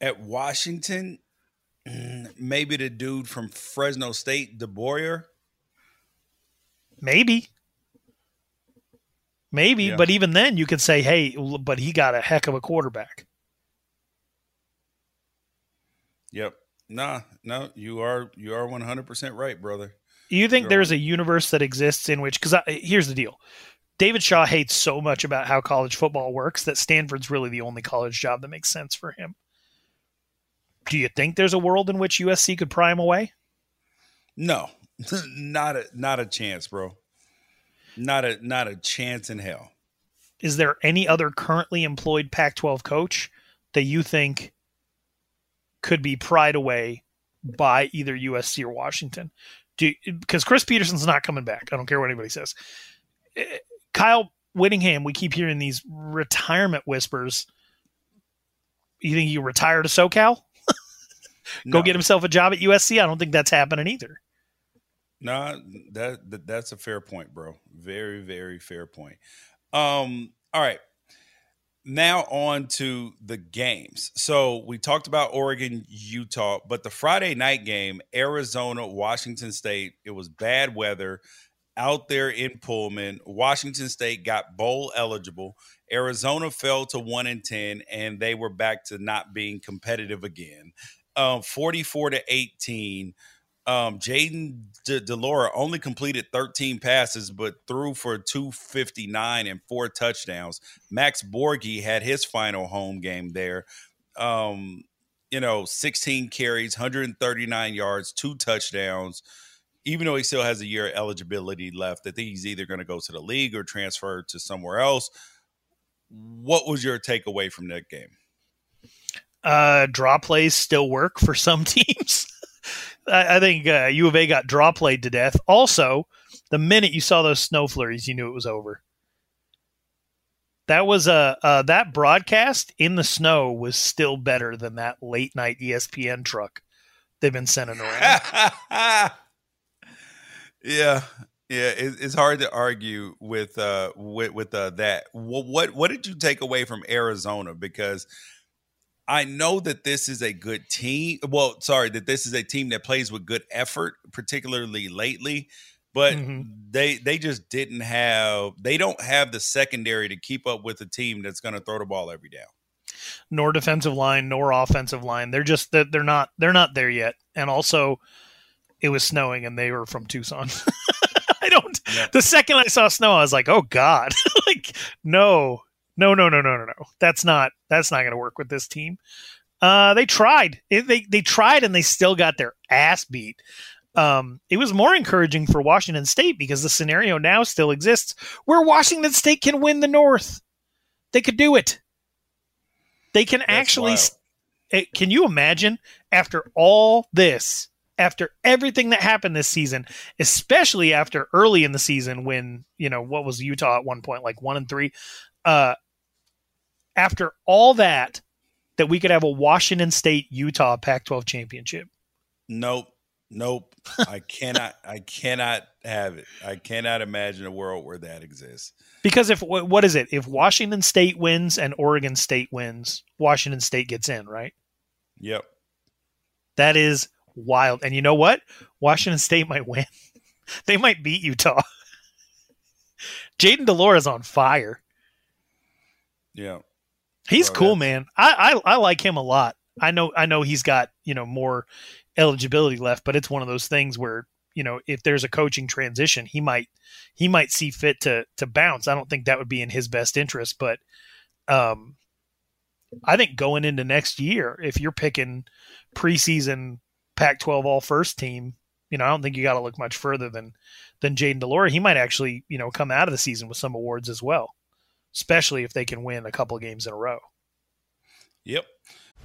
at Washington, mm, maybe the dude from Fresno State, DeBoyer. Maybe. Maybe, Yeah. but even then you could say, hey, but he got a heck of a quarterback. Yep. Nah, no, you are you are 100% right, brother. You think You're there's right. a universe that exists in which, because here's the deal David Shaw hates so much about how college football works that Stanford's really the only college job that makes sense for him. Do you think there's a world in which USC could pry him away? No. not a not a chance, bro. Not a not a chance in hell. Is there any other currently employed Pac 12 coach that you think could be pried away by either USC or Washington? Do because Chris Petersen's not coming back. I don't care what anybody says. Eh, Kyle Whittingham, we keep hearing these retirement whispers. You think he can retire to SoCal? Go No. get himself a job at USC? I don't think that's happening either. Nah, that, that that's a fair point, bro. Very, very fair point. Um, all right. Now on to the games. So we talked about Oregon, Utah, but the Friday night game, Arizona, Washington State, it was bad weather out there in Pullman. Washington State got bowl eligible. Arizona fell to one and ten, and they were back to not being competitive again. Um, 44 to 18. Um, Jayden De- Delora only completed 13 passes, but threw for 259 and four touchdowns. Max Borghi had his final home game there. Um, you know, 16 carries, 139 yards, two touchdowns. Even though he still has a year of eligibility left, I think he's either going to go to the league or transfer to somewhere else. What was your takeaway from that game? uh, draw plays still work for some teams. I, I think uh, U of A got draw played to death. Also, the minute you saw those snow flurries, you knew it was over. That was a uh, that broadcast in the snow was still better than that late night ESPN truck they've been sending around. yeah, yeah, it, it's hard to argue with uh with with uh, that. What what did you take away from Arizona? Because I know that this is a good team. Well, sorry, that this is a team that plays with good effort, particularly lately. But Mhm. they they just didn't have they don't have the secondary to keep up with a team that's going to throw the ball every down. nor defensive line nor offensive line. They're just that they're not they're not there yet. And also, it was snowing and they were from Tucson. I don't. Yeah. The second I saw snow, I was like, oh god, like no, no, no, no, no, no, no. That's not that's not going to work with this team. Uh, they tried. It, they they tried and they still got their ass beat. Um, it was more encouraging for Washington State because the scenario now still exists where Washington State can win the North. They could do it. They can actually. wild. eh, Can you imagine after all this, after everything that happened this season, especially after early in the season when you know what was Utah at one point like one and three, uh, after all that, that we could have a Washington State Utah Pac-12 championship. Nope. Nope. I cannot I cannot have it. I cannot imagine a world where that exists. Because if what is it? If Washington State wins and Oregon State wins, Washington State gets in, right? Yep. That is wild. And you know what? Washington State might win. they might beat Utah. Jayden de Laura's on fire. Yeah. He's cool, man. I, I I like him a lot. I know I know he's got you know more eligibility left, but it's one of those things where you know if there's a coaching transition, he might he might see fit to to bounce. I don't think that would be in his best interest, but um, I think going into next year, if you're picking preseason Pac-12 All First team, you know I don't think you got to look much further than than Jayden de Laura. He might actually you know come out of the season with some awards as well, especially if they can win a couple games in a row. Yep.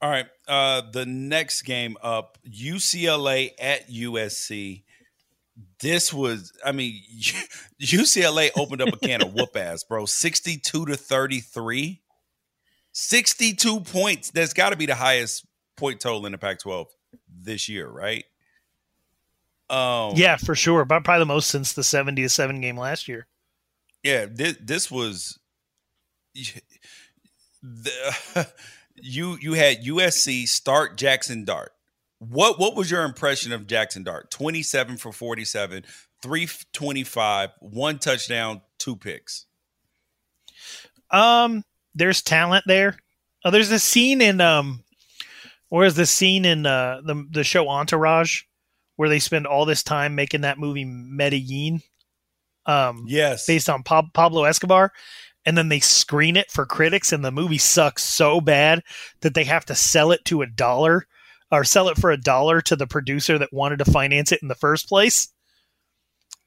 All right. Uh, the next game up, UCLA at USC. This was, I mean, UCLA opened up a can of whoop ass, bro. 62 to 33. 62 points. That's got to be the highest point total in the Pac 12 this year, right? Um, yeah, for sure. But probably the most since the 70 to 7 game last year. Yeah, this, this was. The, you you had USC start Jackson Dart. What what was your impression of Jackson Dart? 27 for 47, 325, one touchdown, two picks. Um there's talent there. Oh, there's a scene in um where's the scene in uh the the show Entourage where they spend all this time making that movie Medellin. Um yes. based on pa- Pablo Escobar and then they screen it for critics and the movie sucks so bad that they have to sell it to a dollar or sell it for a dollar to the producer that wanted to finance it in the first place.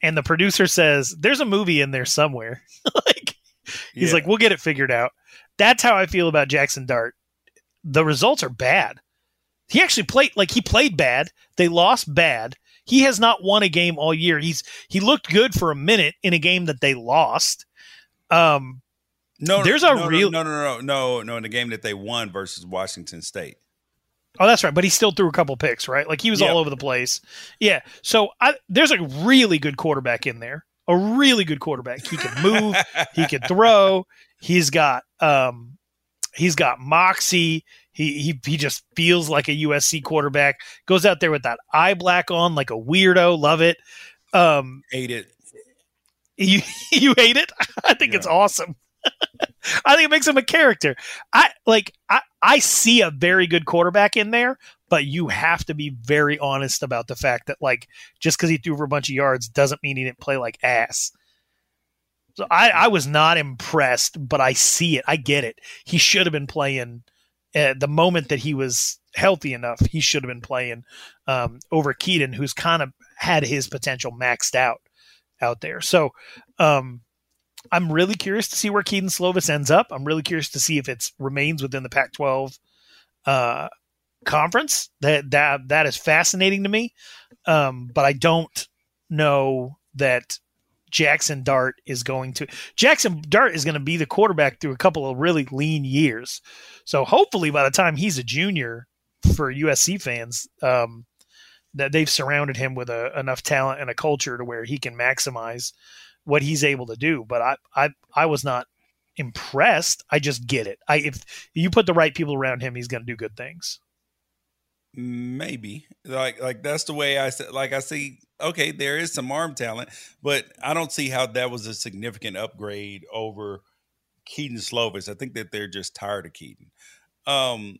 And the producer says there's a movie in there somewhere. Like he's yeah. like we'll get it figured out. That's how i feel about jackson dart. The results are bad. He actually played like he played bad. They lost bad. He has not won a game all year. He's he looked good for a minute in a game that they lost um no, there's a no, real no, no, no, no, no. In the game that they won versus Washington State. Oh, that's right. But he still threw a couple picks, right? Like he was yep. all over the place. Yeah. So I, there's a really good quarterback in there. A really good quarterback. He can move. he can throw. He's got um, he's got moxie. He he he just feels like a USC quarterback. Goes out there with that eye black on like a weirdo. Love it. Um, hate it. You you hate it? I think yeah. it's awesome. I think it makes him a character. I like I, I see a very good quarterback in there, but you have to be very honest about the fact that like just because he threw for a bunch of yards doesn't mean he didn't play like ass. So I, I was not impressed, but I see it. I get it. He should have been playing uh, the moment that he was healthy enough. He should have been playing um, over Kedon, who's kind of had his potential maxed out out there. So um, I'm really curious to see where Kedon Slovis ends up. I'm really curious to see if it remains within the Pac-12 uh, conference. That that that is fascinating to me, um, but I don't know that Jackson Dart is going to. Jackson Dart is going to be the quarterback through a couple of really lean years. So hopefully, by the time he's a junior, for USC fans, um, that they've surrounded him with a, enough talent and a culture to where he can maximize what he's able to do. But I I I was not impressed. I just get it. I if you put the right people around him, he's going to do good things. Maybe like like that's the way I said. Like I see, okay, there is some arm talent, but I don't see how that was a significant upgrade over Kedon Slovis. I think that they're just tired of Kedon. Um,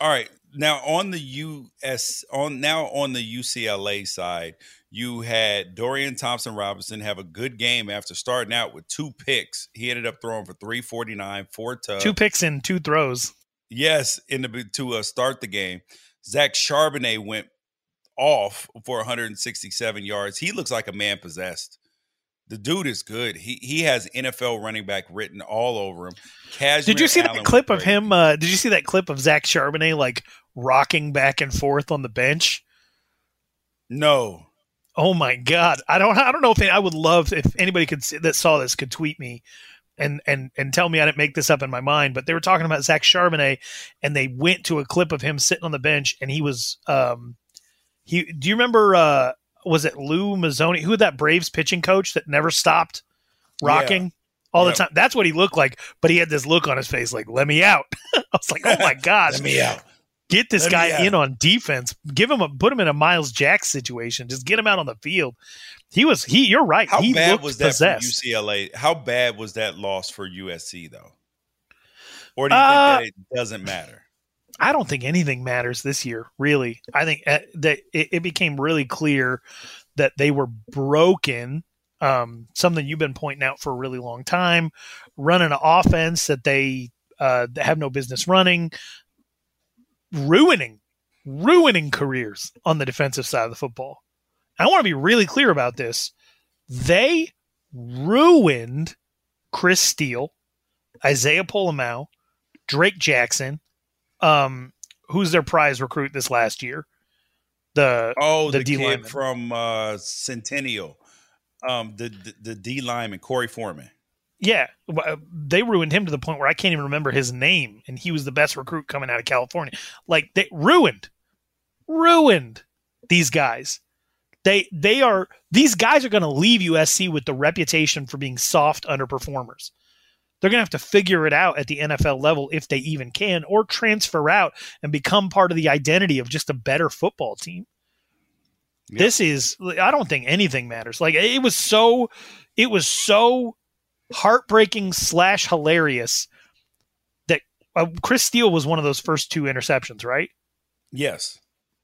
all right, now on the US on now on the UCLA side, you had Dorian Thompson Robinson have a good game after starting out with two picks. He ended up throwing for 349, four tubs. Two picks and two throws. Yes, in the to uh, start the game. Zach Charbonnet went off for 167 yards. He looks like a man possessed. The dude is good. He he has NFL running back written all over him. Cashmere did you see Allen that clip of him? Uh, did you see that clip of Zach Charbonnet like rocking back and forth on the bench? No. Oh my god! I don't. I don't know if I would love if anybody could see, that saw this could tweet me and and and tell me I didn't make this up in my mind. But they were talking about Zach Charbonnet, and they went to a clip of him sitting on the bench, and he was um he. Do you remember? uh Was it Lou Mazzone? Who that Braves pitching coach that never stopped rocking? Yeah. All yep. the time. That's what he looked like, but he had this look on his face like, let me out. I was like, oh my God. let me out. Get this guy in on defense. Give him a put him in a Myles Jack situation. Just get him out on the field. He was he. You're right. How he bad was that possessed. for UCLA? How bad was that loss for USC though? Or do you uh, think that it doesn't matter? I don't think anything matters this year. Really, I think uh, that it, it became really clear that they were broken. Um, something you've been pointing out for a really long time. Running an offense that they uh, have no business running ruining, ruining careers on the defensive side of the football. I want to be really clear about this. They ruined Chris Steele, Isaiah Pola-Mao, Drake Jackson, um, who's their prize recruit this last year? The oh, the, the D kid lineman. from uh, Centennial, um, the, the the D lineman Korey Foreman. Yeah, uh, they ruined him to the point where I can't even remember his name, and he was the best recruit coming out of California. Like they ruined, ruined these guys. They they are these guys are going to leave USC with the reputation for being soft underperformers. They're going to have to figure it out at the NFL level if they even can, or transfer out and become part of the identity of just a better football team. Yep. This is I don't think anything matters. Like it was so it was so heartbreaking slash hilarious that uh, Chris Steele was one of those first two interceptions, right? Yes.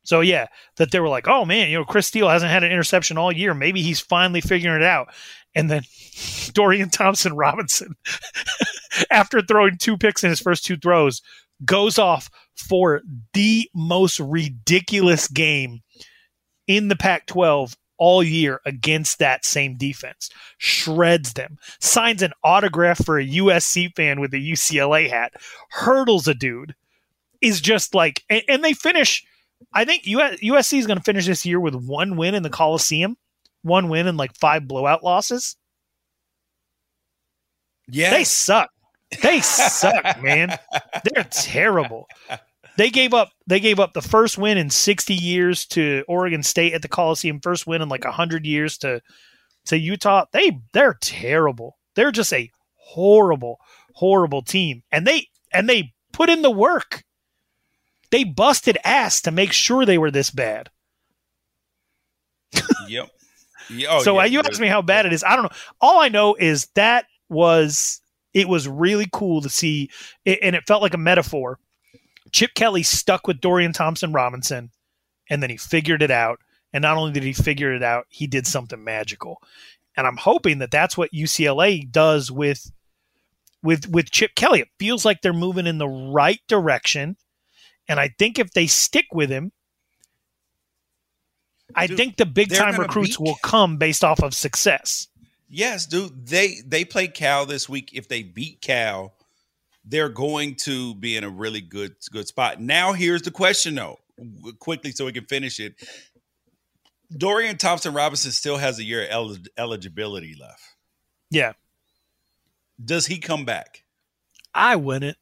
So yeah, that they were like, oh man, you know, Chris Steele hasn't had an interception all year. Maybe he's finally figuring it out. And then Dorian Thompson Robinson, after throwing two picks in his first two throws, goes off for the most ridiculous game in the Pac 12 all year against that same defense, shreds them, signs an autograph for a USC fan with a UCLA hat, hurdles a dude, is just like, and, and they finish. I think USC is going to finish this year with one win in the Coliseum, one win and like five blowout losses. Yeah, they suck. They suck, man. They're terrible. They gave up. They gave up the first win in 60 years to Oregon State at the Coliseum. First win in like 100 years to to Utah. They they're terrible. They're just a horrible, horrible team, and they and they put in the work. They busted ass to make sure they were this bad. yep. Oh, so uh, yeah, you asked me how bad it is. I don't know. All I know is that was it was really cool to see, and it felt like a metaphor Chip Kelly stuck with Dorian Thompson Robinson, and then he figured it out. And not only did he figure it out, he did something magical. And I'm hoping that that's what UCLA does with with with Chip Kelly. It feels like they're moving in the right direction. And I think if they stick with him, I dude, think the big time recruits will come based off of success. Yes, dude. They they play Cal this week. If they beat Cal, they're going to be in a really good good spot. Now, here's the question though, quickly so we can finish it. Dorian Thompson Robinson still has a year el- eligibility left. Yeah. Does he come back? I wouldn't.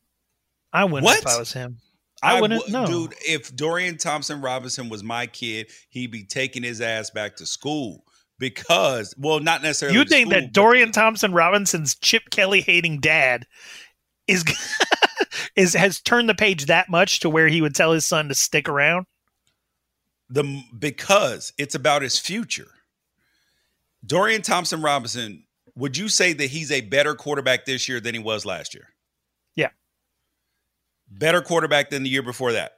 I wouldn't what? if I was him. I, wouldn't. W- dude. If Dorian Thompson Robinson was my kid, he'd be taking his ass back to school because, well, not necessarily. You think school, that Dorian Thompson Robinson's Chip Kelly hating dad is is has turned the page that much to where he would tell his son to stick around. the because it's about his future. Dorian Thompson Robinson, would you say that he's a better quarterback this year than he was last year? Better quarterback than the year before that.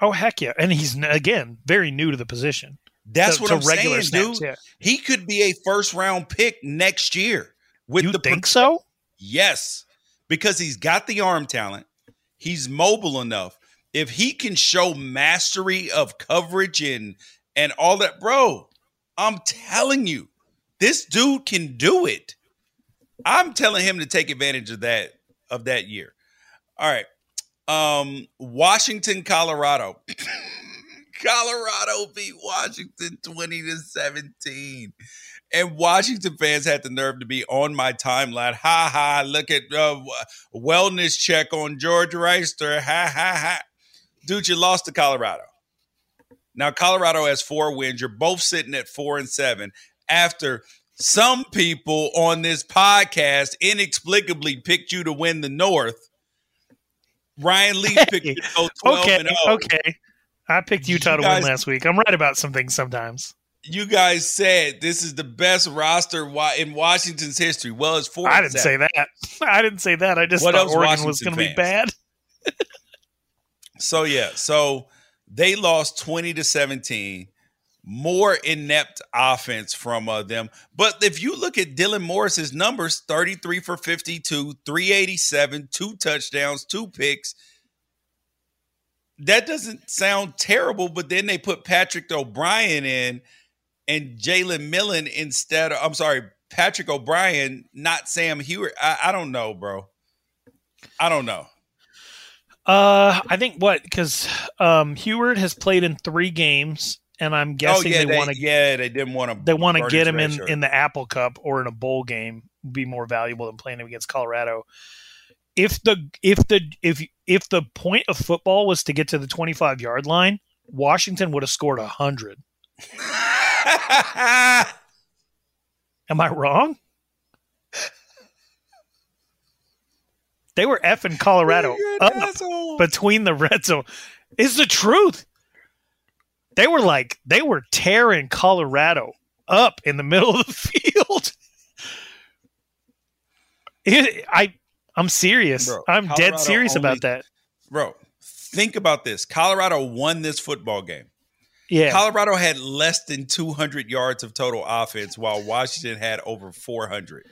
Oh heck yeah! And he's again very new to the position. That's to, what to I'm saying, snaps, dude. yeah. He could be a first round pick next year. With You the think pro- so? Yes, because he's got the arm talent. He's mobile enough. If he can show mastery of coverage and and all that, bro, I'm telling you, this dude can do it. I'm telling him to take advantage of that of that year. All right. Um Washington, Colorado. Colorado beat Washington 20 to 17. And Washington fans had the nerve to be on my timeline. Ha ha, look at uh, wellness check on George Reister. Ha ha ha. Dude, you lost to Colorado. Now, Colorado has four wins. You're both sitting at four and seven after some people on this podcast inexplicably picked you to win the North. Ryan Lee picked to 12 Okay, and oh. 0 okay. I picked Utah You to guys- win last week. I'm right about some things sometimes. you guys said this is the best roster in Washington's history. Well, it's four. I didn't seven. say that. I didn't say that. I just What thought Oregon was going to be bad. So yeah, so they lost twenty to seventeen. More inept offense from uh, them, but if you look at Dylan Morris's numbers, thirty-three for fifty-two, three eighty-seven, two touchdowns, two picks. That doesn't sound terrible, but then they put Patrick O'Brien in and Jalen Millen instead of I'm sorry, Patrick O'Brien, not Sam Huard. I, I don't know, bro. I don't know. Uh, I think what because um, Huard has played in three games, and I'm oh, guessing oh yeah, they, want to yeah they didn't want to they want to get him in in the Apple Cup or in a bowl game. Would be more valuable than playing him against Colorado. If the if the if if the point of football was to get to the 25 yard line, Washington would have scored hundred. Am I wrong? They were effing Colorado up asshole. between the red zone. Is the truth. They were like they were tearing Colorado up in the middle of the field. It- I I'm serious. Bro, I'm dead serious only- about that. bro, think about this. Colorado won this football game. Yeah. Colorado had less than 200 yards of total offense, while Washington had over 400.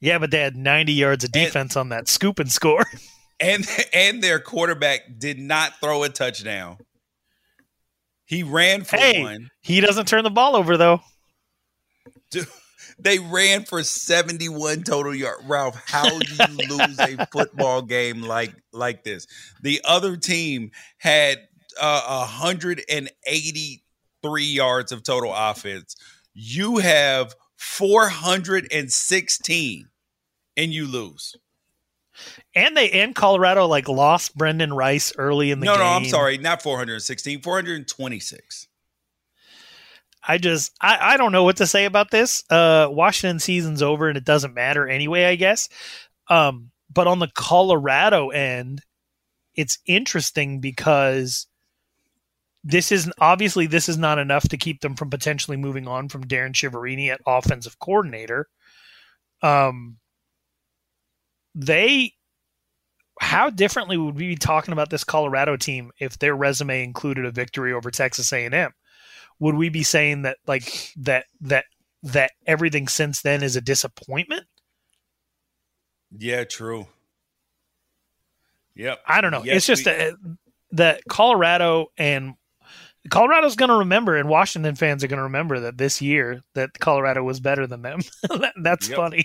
yeah, but they had 90 yards of And- defense on that scoop and score. And and their quarterback did not throw a touchdown. He ran for hey, one. he doesn't turn the ball over though. Dude, they ran for 71 total yards. Ralph, how do you lose a football game like like this? The other team had uh, 183 yards of total offense. You have 416 and you lose. And they and Colorado like lost Brenden Rice early in the No, game. no, no, I'm sorry. Not 416, 426. I just I, I don't know what to say about this. Uh Washington season's over and it doesn't matter anyway, I guess. Um but on the Colorado end, it's interesting because this is obviously this is not enough to keep them from potentially moving on from Darren Chiaverini at offensive coordinator. Um they how differently would we be talking about this Colorado team if their resume included a victory over Texas A&M? would we be saying that like that that that everything since then is a disappointment? Yeah, true. Yep. I don't know. Yes, it's just we- that that Colorado and Colorado's going to remember, and Washington fans are going to remember that this year that Colorado was better than them. That- That's Yep. funny.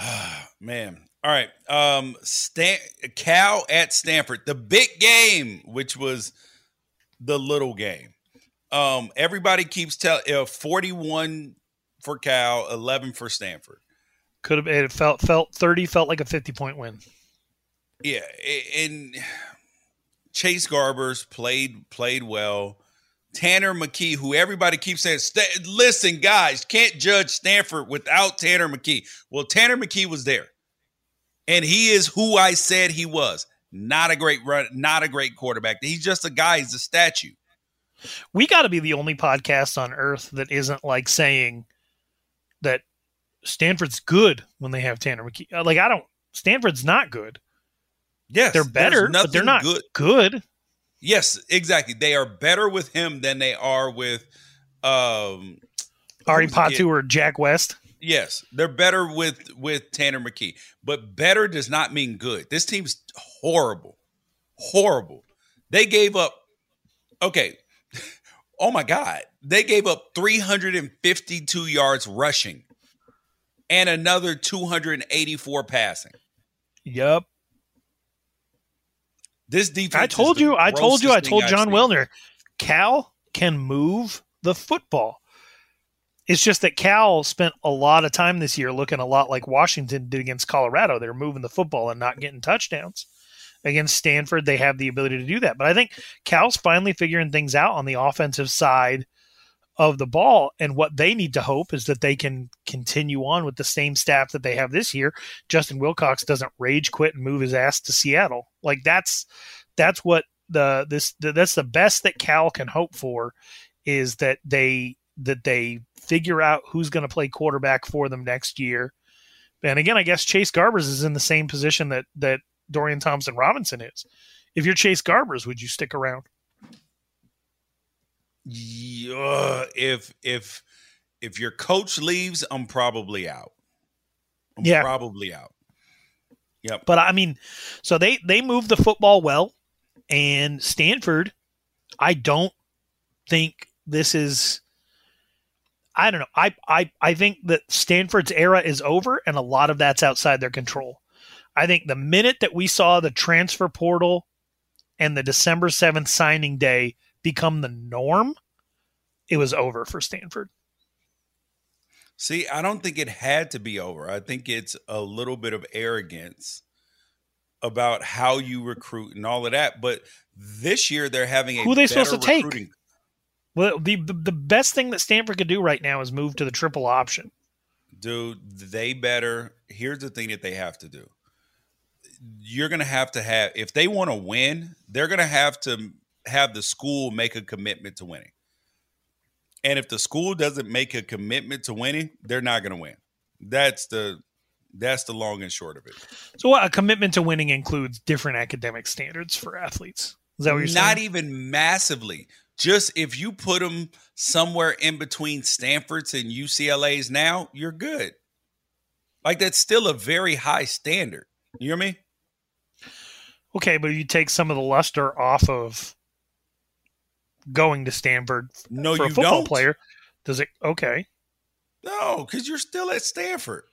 Man. All right. Um Stan- Cal at Stanford. The big game, which was the little game. Um everybody keeps telling uh, 41 for Cal, 11 for Stanford. Could have it felt felt 30 felt like a 50 point win. Yeah, and Chase Garbers played played well. Tanner McKee, who everybody keeps saying, "Sta- listen, guys, can't judge Stanford without Tanner McKee. Well, Tanner McKee was there, and he is who I said he was. Not a great run, not a great quarterback. He's just a guy. He's a statue. We got to be the only podcast on earth that isn't like saying that Stanford's good when they have Tanner McKee. Like I don't Stanford's not good. Yes, They're better, but they're not good. good. Yes, exactly. They are better with him than they are with um Ari? Patu or Jack West. Yes, they're better with with Tanner McKee, but better does not mean good. This team's horrible, horrible. They gave up. Okay, oh my God, they gave up 352 yards rushing and another 284 passing. Yep. This defense. I told you, I told you, I told John seen. Wilner, Cal can move the football. It's just that Cal spent a lot of time this year looking a lot like Washington did against Colorado. They're moving the football and not getting touchdowns. Against Stanford, they have the ability to do that. But I think Cal's finally figuring things out on the offensive side of the ball. And what they need to hope is that they can continue on with the same staff that they have this year. Justin Wilcox doesn't rage quit and move his ass to Seattle. Like that's that's what the this that's the best that Cal can hope for is that they that they figure out who's going to play quarterback for them next year. And again, I guess Chase Garbers is in the same position that that Dorian Thompson Robinson is. If you're Chase Garbers, would you stick around? Yeah, if if if your coach leaves, I'm probably out. I'm Yeah. probably out. Yep. But I mean, so they they move the football well, and Stanford, I don't think this is. I don't know. I I I think that Stanford's era is over, and a lot of that's outside their control. I think the minute that we saw the transfer portal and the December seventh signing day become the norm, it was over for Stanford. See, I don't think it had to be over. I think it's a little bit of arrogance about how you recruit and all of that. But this year they're having a Who are they supposed to take? recruiting- Well, the, the the best thing that Stanford could do right now is move to the triple option. Dude, they better. Here's the thing that they have to do. You're going to have to have, if they want to win, they're going to have to have the school make a commitment to winning. And if the school doesn't make a commitment to winning, they're not going to win. That's the that's the long and short of it. So, a commitment to winning includes different academic standards for athletes. Is that what you're saying? Not even massively. Just if you put them somewhere in between Stanford's and UCLA's now, you're good. Like that's still a very high standard. You hear me? Okay, but you take some of the luster off of going to Stanford No, for a football don't. player. Does it? Okay. No, because you're still at Stanford.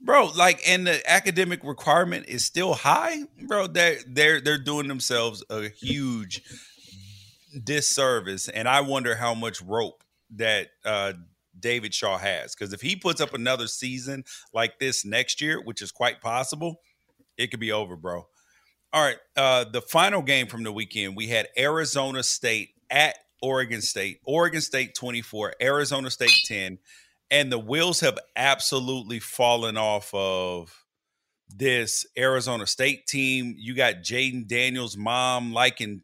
Bro, like and the academic requirement is still high, bro. They're they're they're doing themselves a huge disservice. And I wonder how much rope that uh David Shaw has. Because if he puts up another season like this next year, which is quite possible, it could be over, bro. All right. Uh the final game from the weekend, we had Arizona State at Oregon State. Oregon State 24, Arizona State 10 and the wheels have absolutely fallen off of this Arizona State team. You got Jayden Daniels' mom liking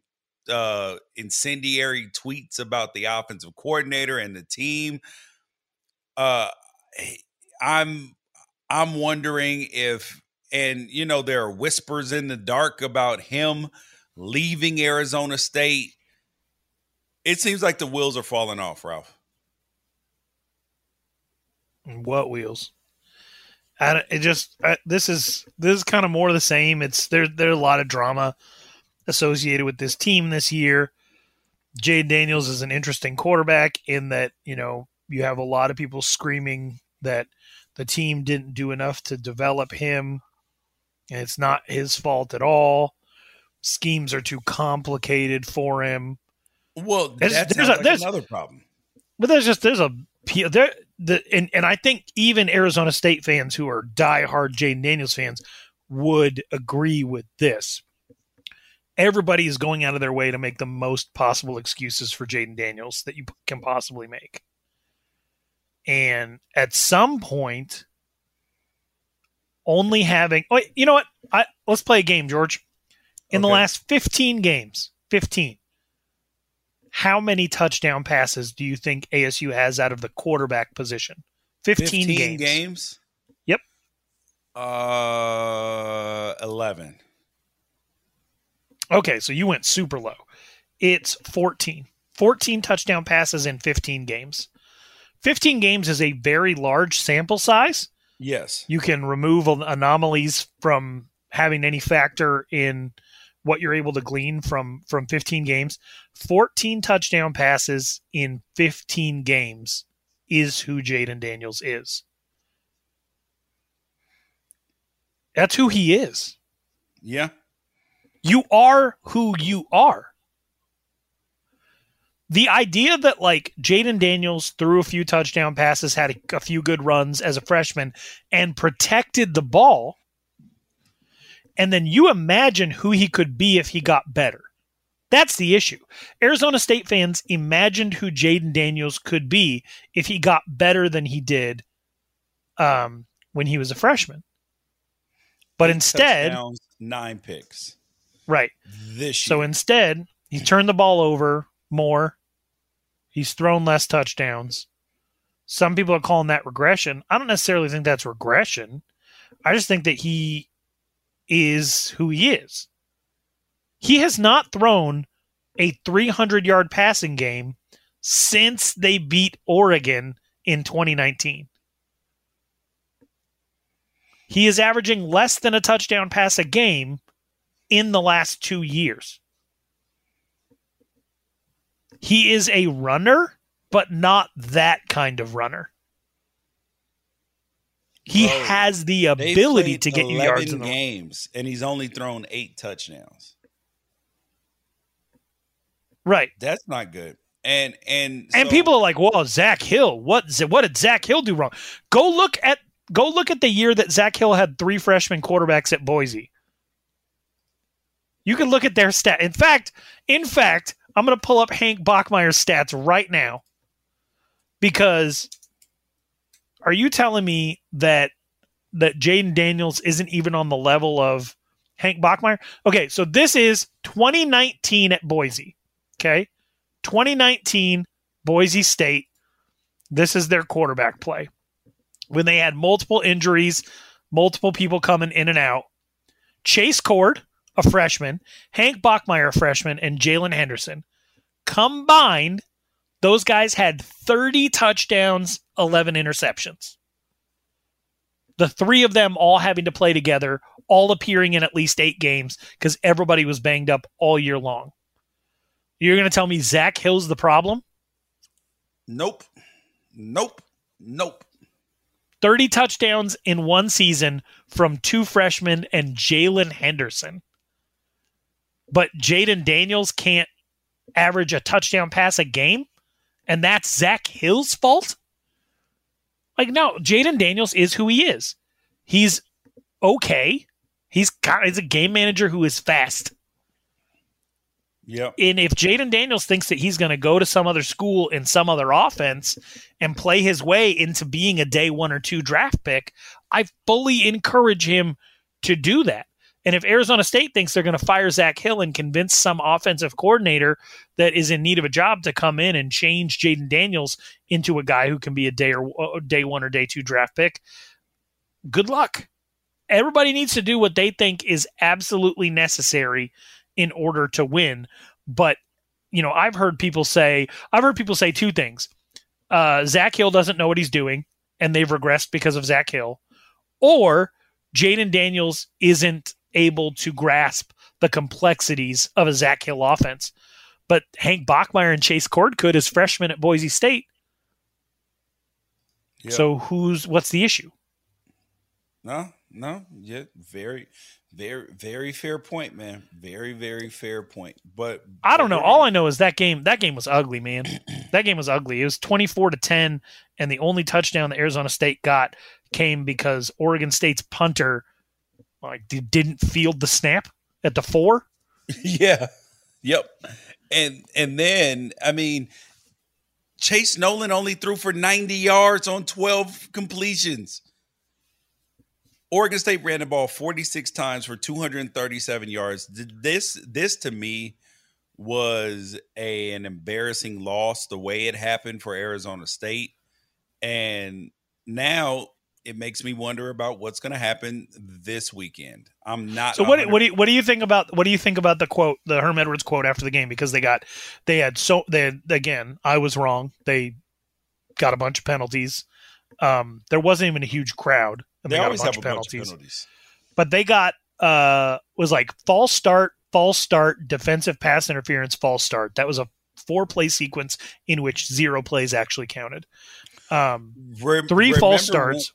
uh, incendiary tweets about the offensive coordinator and the team. Uh, I'm I'm wondering if, and you know, there are whispers in the dark about him leaving Arizona State. It seems like the wheels are falling off, Ralph. What wheels? I it just I, this is this is kind of more of the same. It's there there's a lot of drama associated with this team this year. Jade Daniels is an interesting quarterback in that you know you have a lot of people screaming that the team didn't do enough to develop him, and it's not his fault at all. Schemes are too complicated for him. Well, There's- that's there's a- like there's- another problem. But there's just there's a there the and, and I think even Arizona State fans who are diehard Jayden Daniels fans would agree with this. Everybody is going out of their way to make the most possible excuses for Jayden Daniels that you can possibly make. And at some point, only having oh, you know what? I let's play a game, George. In the last 15 games, 15, how many touchdown passes do you think ASU has out of the quarterback position? 15, 15 games. games? Yep. Uh, 11. Okay, so you went super low. It's 14. 14 touchdown passes in 15 games. 15 games is a very large sample size. Yes. You can remove anomalies from having any factor in what you're able to glean from from 15 games. 14 touchdown passes in 15 games is who Jayden Daniels is. That's who he is. Yeah. You are who you are. The idea that like Jayden Daniels threw a few touchdown passes, had a, a few good runs as a freshman, and protected the ball, and then you imagine who he could be if he got better. That's the issue. Arizona State fans imagined who Jayden Daniels could be if he got better than he did um, when he was a freshman. But Eight instead, nine picks right. this So instead, he's turned the ball over more. He's thrown less touchdowns. Some people are calling that regression. I don't necessarily think that's regression. I just think that he is who he is. He has not thrown a 300 yard passing game since they beat Oregon in 2019. He is averaging less than a touchdown pass a game in the last two years. He is a runner, but not that kind of runner. He Bro, has the ability to get you yards in games, and he's only thrown eight touchdowns. right. That's not good. And and And so- people are like, "Well, Zak Hill, what what did Zak Hill do wrong?" Go look at go look at the year that Zak Hill had three freshman quarterbacks at Boise. You can look at their stat. In fact, in fact, I'm going to pull up Hank Bachmeier's stats right now because are you telling me that that Jayden Daniels isn't even on the level of Hank Bachmeier? Okay, so this is 2019 at Boise. Okay. 2019 Boise State. This is their quarterback play. When they had multiple injuries, multiple people coming in and out. Chase Cord, a freshman, Hank Bachmeier, a freshman, and Jaylon Henderson. Combined, those guys had 30 touchdowns, 11 interceptions. The three of them all having to play together, all appearing in at least eight games because everybody was banged up all year long. You're going to tell me Zak Hill's the problem? Nope. Nope. Nope. 30 touchdowns in one season from two freshmen and Jaylon Henderson. But Jayden Daniels can't average a touchdown pass a game? And that's Zak Hill's fault? Like, no, Jayden Daniels is who he is. He's okay. He's, he's a game manager who is fast. Yeah. And if Jayden Daniels thinks that he's going to go to some other school in some other offense and play his way into being a day one or two draft pick, I fully encourage him to do that. And if Arizona State thinks they're going to fire Zak Hill and convince some offensive coordinator that is in need of a job to come in and change Jayden Daniels into a guy who can be a day or uh, day one or day two draft pick, good luck. Everybody needs to do what they think is absolutely necessary in order to win. But you know, I've heard people say I've heard people say two things. Uh, Zak Hill doesn't know what he's doing, and they've regressed because of Zak Hill, or Jayden Daniels isn't able to grasp the complexities of a Zak Hill offense. But Hank Bachmeier and Chase Cord could as freshmen at Boise State. Yep. So who's what's the issue? No, no, yeah, very, very, very fair point, man. Very, very fair point. But I don't know. All I know is that game. That game was ugly, man. that game was ugly. It was twenty four to ten, and the only touchdown that Arizona State got came because Oregon State's punter like didn't field the snap at the four. yeah. Yep. And and then I mean, Chance Nolan only threw for ninety yards on twelve completions. Oregon State ran the ball 46 times for 237 yards. This this to me was a, an embarrassing loss the way it happened for Arizona State. And now it makes me wonder about what's going to happen this weekend. I'm not. So what? What do you what do you think about what do you think about the quote, the Herm Edwards quote after the game? Because they got they had so they had, again. I was wrong. They got a bunch of penalties. Um, there wasn't even a huge crowd, and they, they always have a penalties. bunch of penalties. But they got uh was like false start, false start, defensive pass interference, false start. That was a four play sequence in which zero plays actually counted. Um, Rem- three false starts.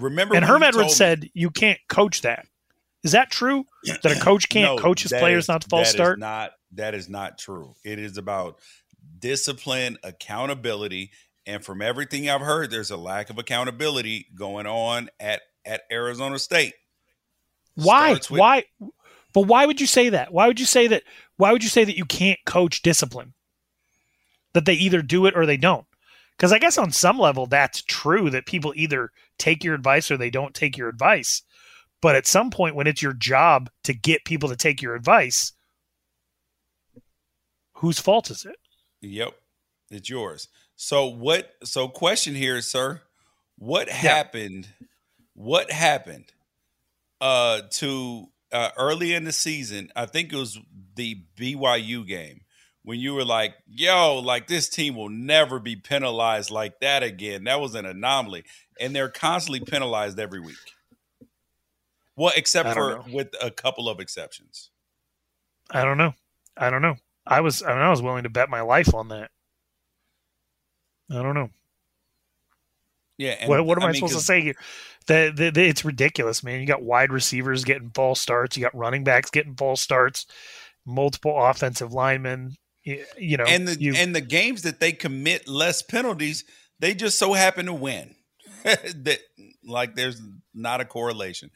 Remember, and Herm Edwards said you can't coach that. Is that true? That a coach can't no, coach his players is, not to false start? not that is not true. It is about discipline, accountability, and from everything I've heard, there's a lack of accountability going on at at Arizona State. Why? With, why? But why would you say that? Why would you say that? Why would you say that you can't coach discipline? That they either do it or they don't. Because I guess on some level that's true that people either take your advice or they don't take your advice. But at some point, when it's your job to get people to take your advice, whose fault is it? Yep, it's yours. So what? So question here, sir. What yeah. happened? What happened uh, to uh, early in the season? I think it was the BYU game when you were like, yo, like this team will never be penalized like that again. That was an anomaly. And they're constantly penalized every week. Well, except for know. with a couple of exceptions. I don't know. I don't know. I was I, mean, I was willing to bet my life on that. I don't know. Yeah. What, what am I, I supposed to say here? The, the, the, it's ridiculous, man. You got wide receivers getting false starts. You got running backs getting false starts. Multiple offensive linemen you know, and the you, and the games that they commit less penalties, they just so happen to win. that like there's not a correlation.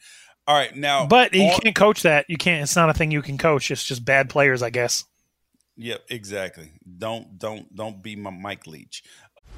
All right, now, but you can't coach that. You can't. It's not a thing you can coach. It's just bad players, I guess. Yep, exactly. Don't don't don't be my Mike Leach.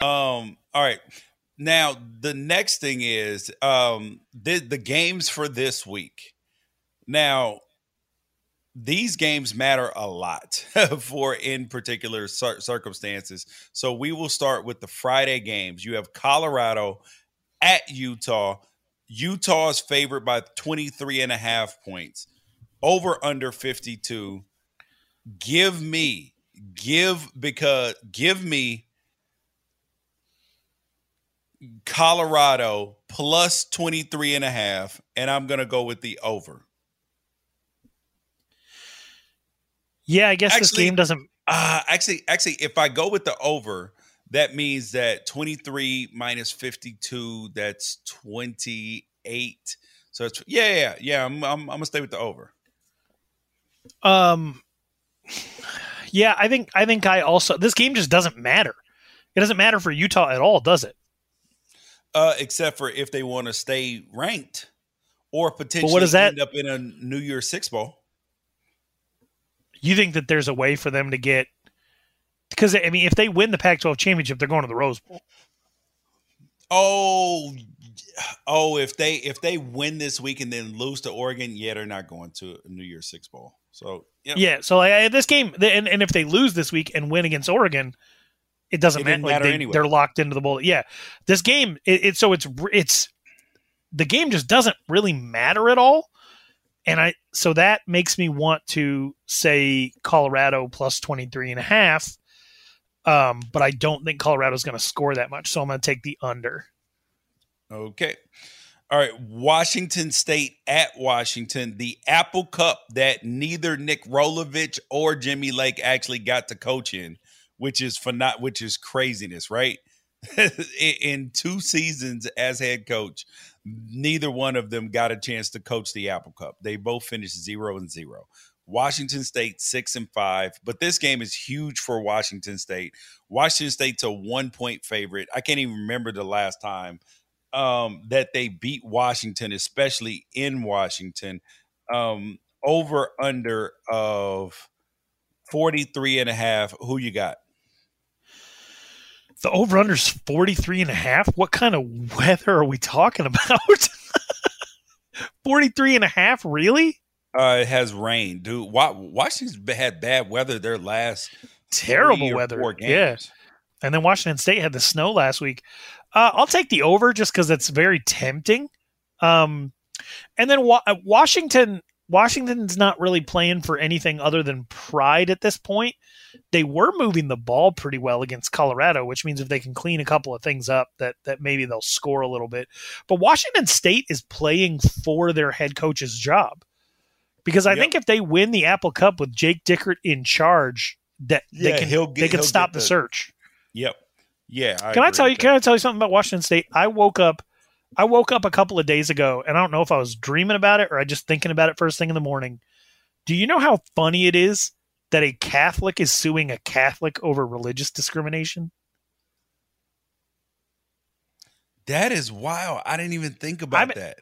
Um. All right. Now the next thing is um the the games for this week. Now these games matter a lot for in particular cir- circumstances. So we will start with the Friday games. You have Colorado at Utah. Utah is favored by 23 and a half points. Over under 52. Give me give because give me Colorado plus 23 and a half, and I'm going to go with the over. Yeah, I guess Actually- this game doesn't. Uh, actually, actually, if I go with the over, that means that 23 minus 52, that's 28. So it's, yeah, yeah, yeah. I'm, I'm, I'm going to stay with the over. Um, yeah, I think I think I also this game just doesn't matter. It doesn't matter for Utah at all, does it? Uh, except for if they want to stay ranked or potentially what does that- end up in a New Year's Six Bowl. You think that there's a way for them to get because I mean, if they win the Pac-12 championship, they're going to the Rose Bowl. Oh, oh! If they if they win this week and then lose to Oregon, yeah, they're not going to a New Year's Six Bowl. So yeah, Yeah, so like, I- this game, and, and if they lose this week and win against Oregon, it doesn't It matter. Like matter they, anyway. They're locked into the bowl. Yeah, this game, it, it so it's it's the game just doesn't really matter at all, and I so that makes me want to say Colorado plus 23 and a half. Um, but I don't think Colorado's going to score that much, so I'm going to take the under. Okay. All right. Washington State at Washington, the Apple Cup that neither Nick Rolovich or Jimmy Lake actually got to coach in, which is for not which is craziness, right? in two seasons as head coach, neither one of them got a chance to coach the Apple Cup. They both finished zero and zero. Washington State six and five, but this game is huge for Washington State. Washington State's a one point favorite. I can't even remember the last time um, that they beat Washington, especially in Washington. Um, over under of 43 and a half. Who you got? The over under's 43 and a half. What kind of weather are we talking about? 43 and a half, really? Uh, it has rain, dude. Washington's had bad weather their last Terrible weather. Yeah. And then Washington State had the snow last week. Uh, I'll take the over just because it's very tempting. Um, and then Wa- uh, Washington, Washington's not really playing for anything other than pride at this point. They were moving the ball pretty well against Colorado, which means if they can clean a couple of things up, that that maybe they'll score a little bit. But Washington State is playing for their head coach's job because I Yep. think if they win the Apple Cup with Jake Dickert in charge, that Yeah, they can get- they can stop the the- search. Yep. Yeah. Can I tell you? with Can. I tell you something about Washington State? I woke up. I woke up a couple of days ago, and I don't know if I was dreaming about it or I just thinking about it first thing in the morning. Do you know how funny it is that a Catholic is suing a Catholic over religious discrimination? That is wild. I didn't even think about I'm- that.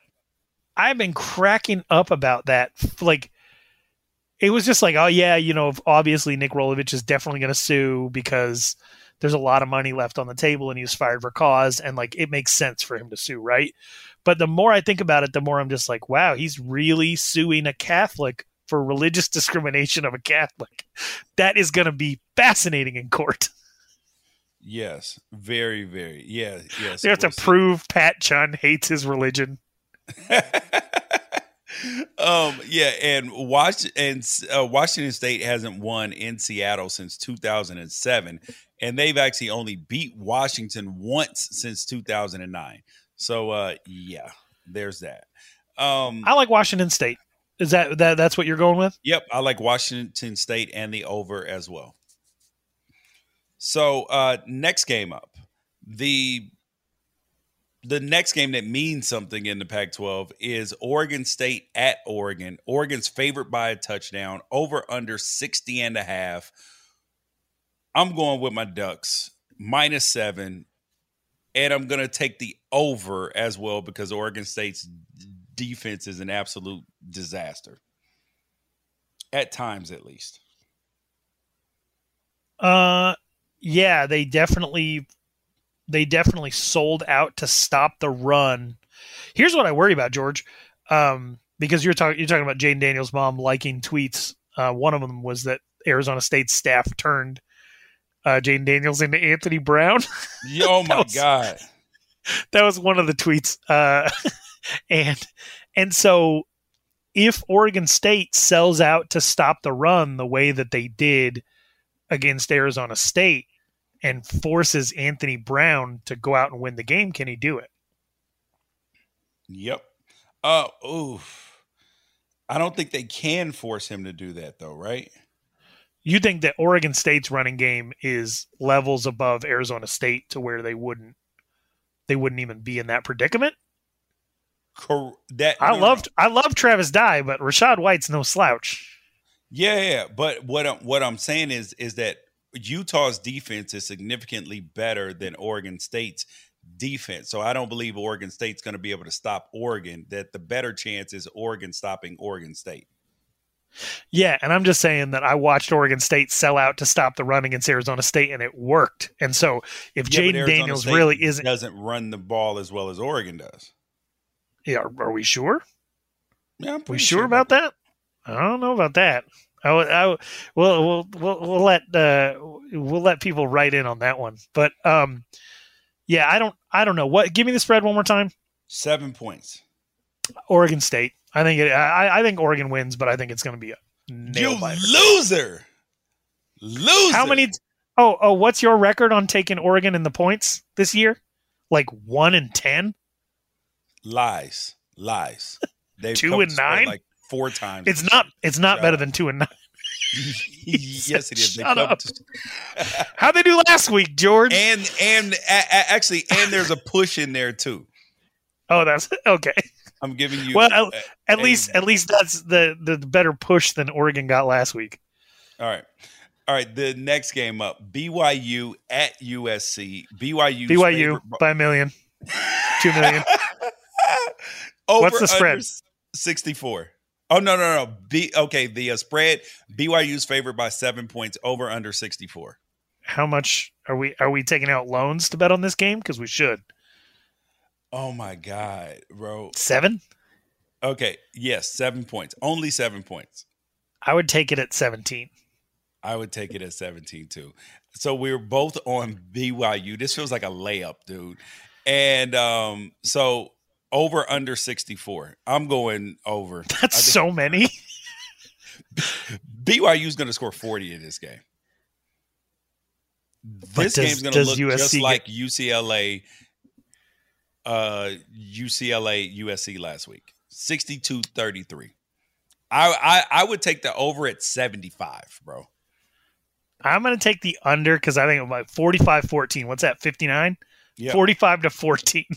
I've been cracking up about that. Like, it was just like, oh yeah, you know, obviously Nick Rolovich is definitely going to sue because there's a lot of money left on the table and he was fired for cause, and like it makes sense for him to sue, right? But the more I think about it, the more I'm just like, wow, he's really suing a Catholic for religious discrimination of a Catholic. That is going to be fascinating in court. Yes, very, very. Yeah, yes. They have to prove Pat Chun hates his religion. um, yeah, and watch and uh, Washington State hasn't won in Seattle since 2007, and they've actually only beat Washington once since 2009. So, uh, yeah, there's that. Um, I like Washington State. Is that that that's what you're going with? Yep, I like Washington State and the over as well. So uh next game up, the the next game that means something in the Pac-12 is Oregon State at Oregon. Oregon's favored by a touchdown, over under 60 and a half. I'm going with my Ducks minus 7 and I'm going to take the over as well because Oregon State's defense is an absolute disaster. At times at least. Uh yeah, they definitely they definitely sold out to stop the run. Here's what I worry about, George. Um, because you're talking you're talking about Jane Daniels' mom liking tweets. Uh, one of them was that Arizona State staff turned uh, Jane Daniels into Anthony Brown. Oh my was- god. that was one of the tweets. Uh, and and so if Oregon State sells out to stop the run the way that they did against Arizona State and forces Anthony Brown to go out and win the game, can he do it? Yep. Uh oof. I don't think they can force him to do that though, right? You think that Oregon State's running game is levels above Arizona State to where they wouldn't they wouldn't even be in that predicament? Cor- that I loved I love Travis Dye, but Rachaad White's no slouch. Yeah, yeah, but what I'm what I'm saying is is that Utah's defense is significantly better than Oregon State's defense. So I don't believe Oregon State's going to be able to stop Oregon. That the better chance is Oregon stopping Oregon State. Yeah, and I'm just saying that I watched Oregon State sell out to stop the run against Arizona State, and it worked. And so, if Yeah, Jayden Daniels State really isn't, doesn't run the ball as well as Oregon does. Yeah, are, are we sure? Yeah, we pretty sure about that? I don't know about that. I, I, we'll, we'll, we'll, we'll let uh, we'll let people write in on that one. But um, yeah, I don't, I don't know. What? Give me the spread one more time. Seven points. Oregon State. I think it. I, I think Oregon wins, but I think it's going to be a nail biter. loser. Loser. How many? Oh, oh, what's your record on taking Oregon in the points this year? Like one in ten. Lies? Lies. They've Two come and nine? like four times. It's not. It's not better than two and nine. yes, it is. Shut up. to- How they do last week, George? and and a, a- actually, and there's a push in there too. oh, that's okay. I'm giving you. Well, At a- least, at least that's the the better push than Oregon got last week. all right, all right. The next game up: BYU at USC. BYU. BYU by a million, two million. Over, What's the spread? 64. Oh no no no. B okay. The uh, spread BYU's favored by seven points. Over under 64. How much are we? Are we taking out loans to bet on this game? Because we should. Oh my god, bro. Seven. Okay, yes, seven points. Only seven points. I would take it at seventeen. I would take it at 17 too. So we're both on BYU. This feels like a layup, dude. And um, so over under 64. I'm going over. That's so many. BYU's going to score 40 in this game. This does- game's going to look USC just get- like UCLA uh UCLA USC last week. 62-33. I, I I would take the over at 75, bro. I'm going to take the under because I think I'm like 45-14. What's that? 59? Yeah. 45 to 14.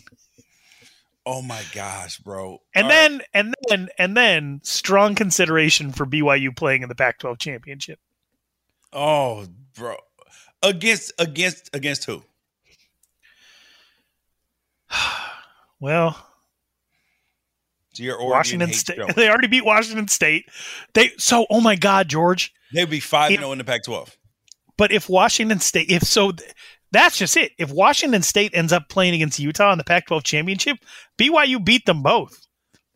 Oh my gosh, bro. And All right. then and then and then strong consideration for BYU playing in the Pac-12 championship. Oh, bro. Against against against who? well, your Oregon Washington State. Jones. They already beat Washington State. They so. Oh my God, George. They'd be five If- zero oh in the Pac-12. But if Washington State, if so, that's just it. If Washington State ends up playing against Utah in the Pac-12 championship, BYU beat them both.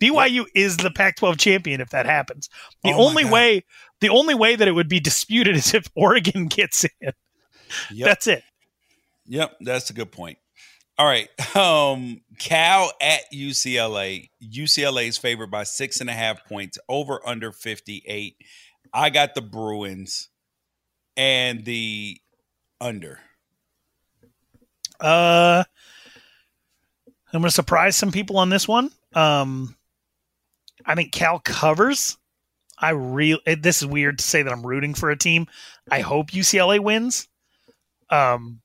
BYU is the Pac-12 champion if that happens. The Oh only way, the only way that it would be disputed is if Oregon gets in. Yep. That's it. Yep, that's a good point. All right. Um Cal at UCLA. UCLA is favored by six and a half points, over under 58. I got the Bruins and the under. Uh, I'm going to surprise some people on this one. Um, I think Cal covers. I real this is weird to say that I'm rooting for a team. I hope UCLA wins. Um,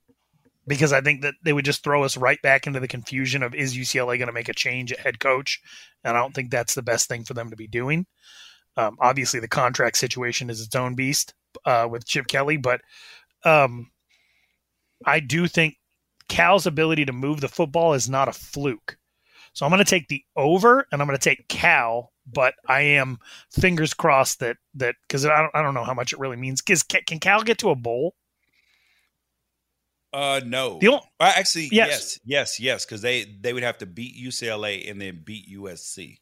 because I think that they would just throw us right back into the confusion of is UCLA going to make a change at head coach, and I don't think that's the best thing for them to be doing. Um, obviously, the contract situation is its own beast uh, with Chip Kelly, but um, I do think Cal's ability to move the football is not a fluke. So I'm going to take the over, and I'm going to take Cal, but I am fingers crossed that that because I don't, I don't know how much it really means. Cause can, can Cal get to a bowl? Uh no. The only, Uh, actually, Yes. yes, yes, yes, because they they would have to beat UCLA and then beat USC.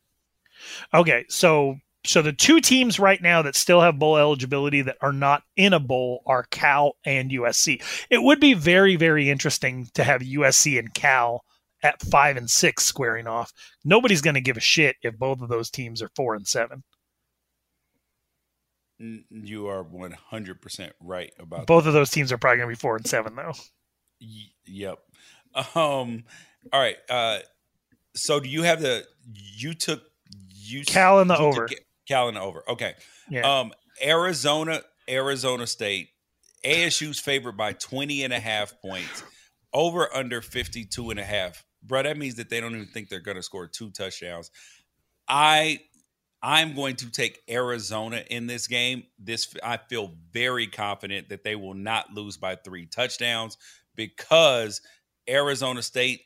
Okay, so so the two teams right now that still have bowl eligibility that are not in a bowl are Cal and USC. It would be very very interesting to have USC and Cal at 5 and 6 squaring off. Nobody's going to give a shit if both of those teams are 4 and 7. You are one hundred percent right about Both of those teams are probably going to be 4 and 7 though. Y- yep. Um. All right. Uh. So do you have the? You took you Cal in the took over. Cal the over. Okay. Yeah. Um. Arizona. Arizona State. ASU's favored by 20 and a half points. Over under 52 and a half. Bro, that means that they don't even think they're going to score two touchdowns. I I'm going to take Arizona in this game. This I feel very confident that they will not lose by 3 touchdowns because Arizona State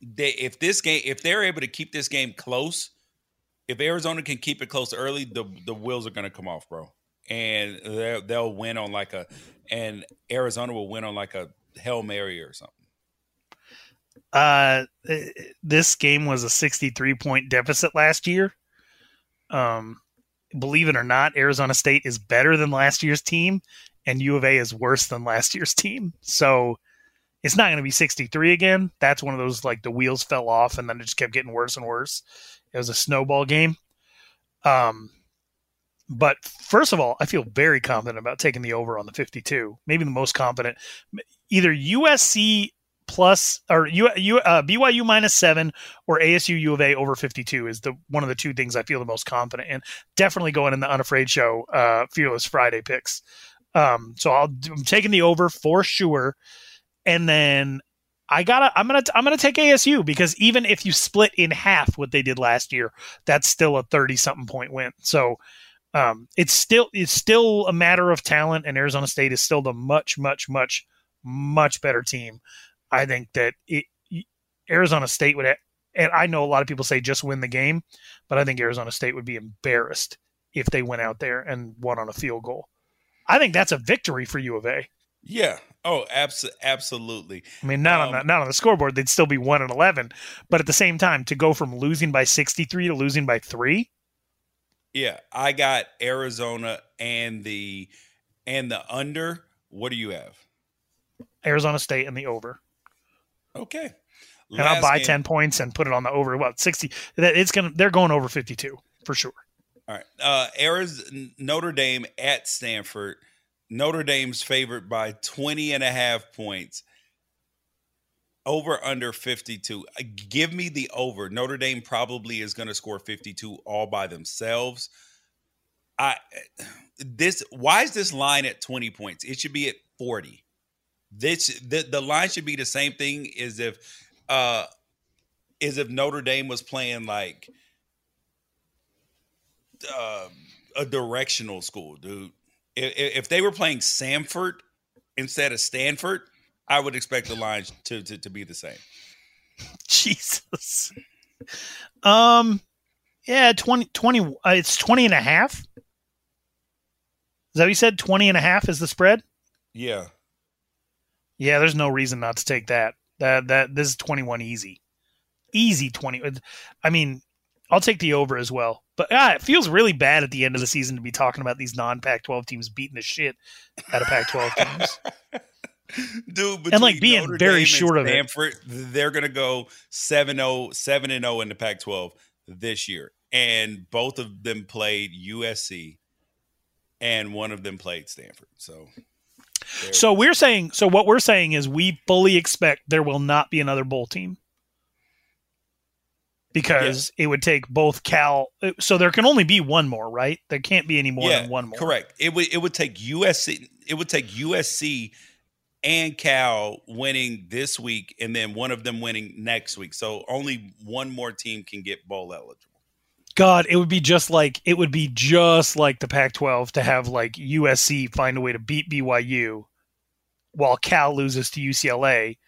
they if this game if they're able to keep this game close, if Arizona can keep it close early, the the wheels are going to come off, bro. And they'll, they'll win on like a and Arizona will win on like a Hail Mary or something. Uh, eh, this game was a 63 point deficit last year. Um, believe it or not, Arizona State is better than last year's team, and U of A is worse than last year's team. So it's not going to be 63 again. That's one of those like the wheels fell off, and then it just kept getting worse and worse. It was a snowball game. Um, but first of all, I feel very confident about taking the over on the 52. Maybe the most confident. Either USC plus or U, U, uh, BYU minus seven or ASU U of A over 52 is the one of the two things I feel the most confident in. Definitely going in the Unafraid Show uh, Fearless Friday picks. Um, so I'll, I'm taking the over for sure, and then I gotta I'm gonna I'm gonna take ASU because even if you split in half what they did last year, that's still a 30 something point win. So um, it's still it's still a matter of talent, and Arizona State is still the much much much much better team. I think that it, Arizona State would, and I know a lot of people say just win the game, but I think Arizona State would be embarrassed if they went out there and won on a field goal. I think that's a victory for U of A. Yeah. Oh, abso- absolutely. I mean, not on Um, the, not on the scoreboard, they'd still be one and eleven, but at the same time, to go from losing by sixty three to losing by three, Yeah, I got Arizona and the and the under. What do you have? Arizona State and the over. Okay. and I'll buy game- 10 points and put it on the over what 60 that it's gonna they're going over 52 for sure All right. Uh Arizona Notre Dame at Stanford. Notre Dame's favored by 20 and a half points. Over under 52. Uh, Give me the over. Notre Dame probably is going to score 52 all by themselves. I this why is this line at 20 points? It should be at 40. This the, the line should be the same thing as if uh is if Notre Dame was playing like uh, a directional school, dude. If, if they were playing Samford instead of Stanford, I would expect the lines to, to, to be the same. Jesus. Um, yeah, 20, 20 uh, it's 20 and a half. Is that what you said? 20 and a half is the spread? Yeah. Yeah, there's no reason not to take that. That that this is 21 easy. Easy 20. I mean, I'll take the over as well. But ah, it feels really bad at the end of the season to be talking about these non Pac 12 teams beating the shit out of Pac 12 teams. Dude, and like being Notre very Dame short of it. Stanford, they're going to go 7-0, 7 and 0 in the Pac-12 this year. And both of them played USC and one of them played Stanford. So So we're saying so what we're saying is we fully expect there will not be another bowl team. Because it would take both Cal so there can only be one more, right? There can't be any more than one more. Correct. It would it would take USC it would take USC and Cal winning this week and then one of them winning next week. So only one more team can get bowl eligible. God, it would be just like it would be just like the Pac-12 to have like USC find a way to beat BYU, while Cal loses to UCLA,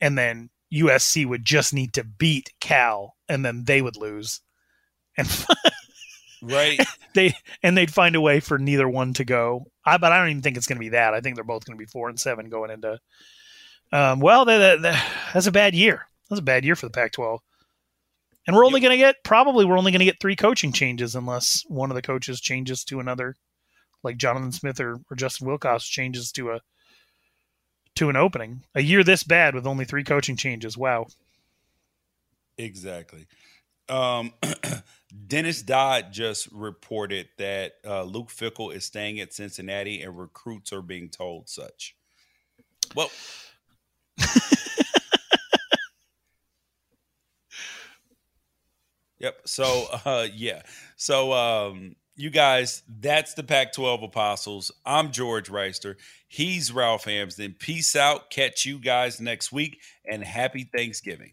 and then USC would just need to beat Cal, and then they would lose, and Right? they and they'd find a way for neither one to go. I but I don't even think it's going to be that. I think they're both going to be four and seven going into. Um, well, that, that, that's a bad year. That's a bad year for the Pac-12. And we're only going to get probably we're only going to get three coaching changes unless one of the coaches changes to another, like Jonathan Smith or, or Justin Wilcox changes to a to an opening. A year this bad with only three coaching changes. Wow. Exactly. Um, Dennis Dodd just reported that uh, Luke Fickell is staying at Cincinnati and recruits are being told such. Well, yep. So, uh, yeah. So, um, you guys, that's the Pac 12 Apostles. I'm George Reister. He's Ralph Hamsden. Peace out. Catch you guys next week and happy Thanksgiving.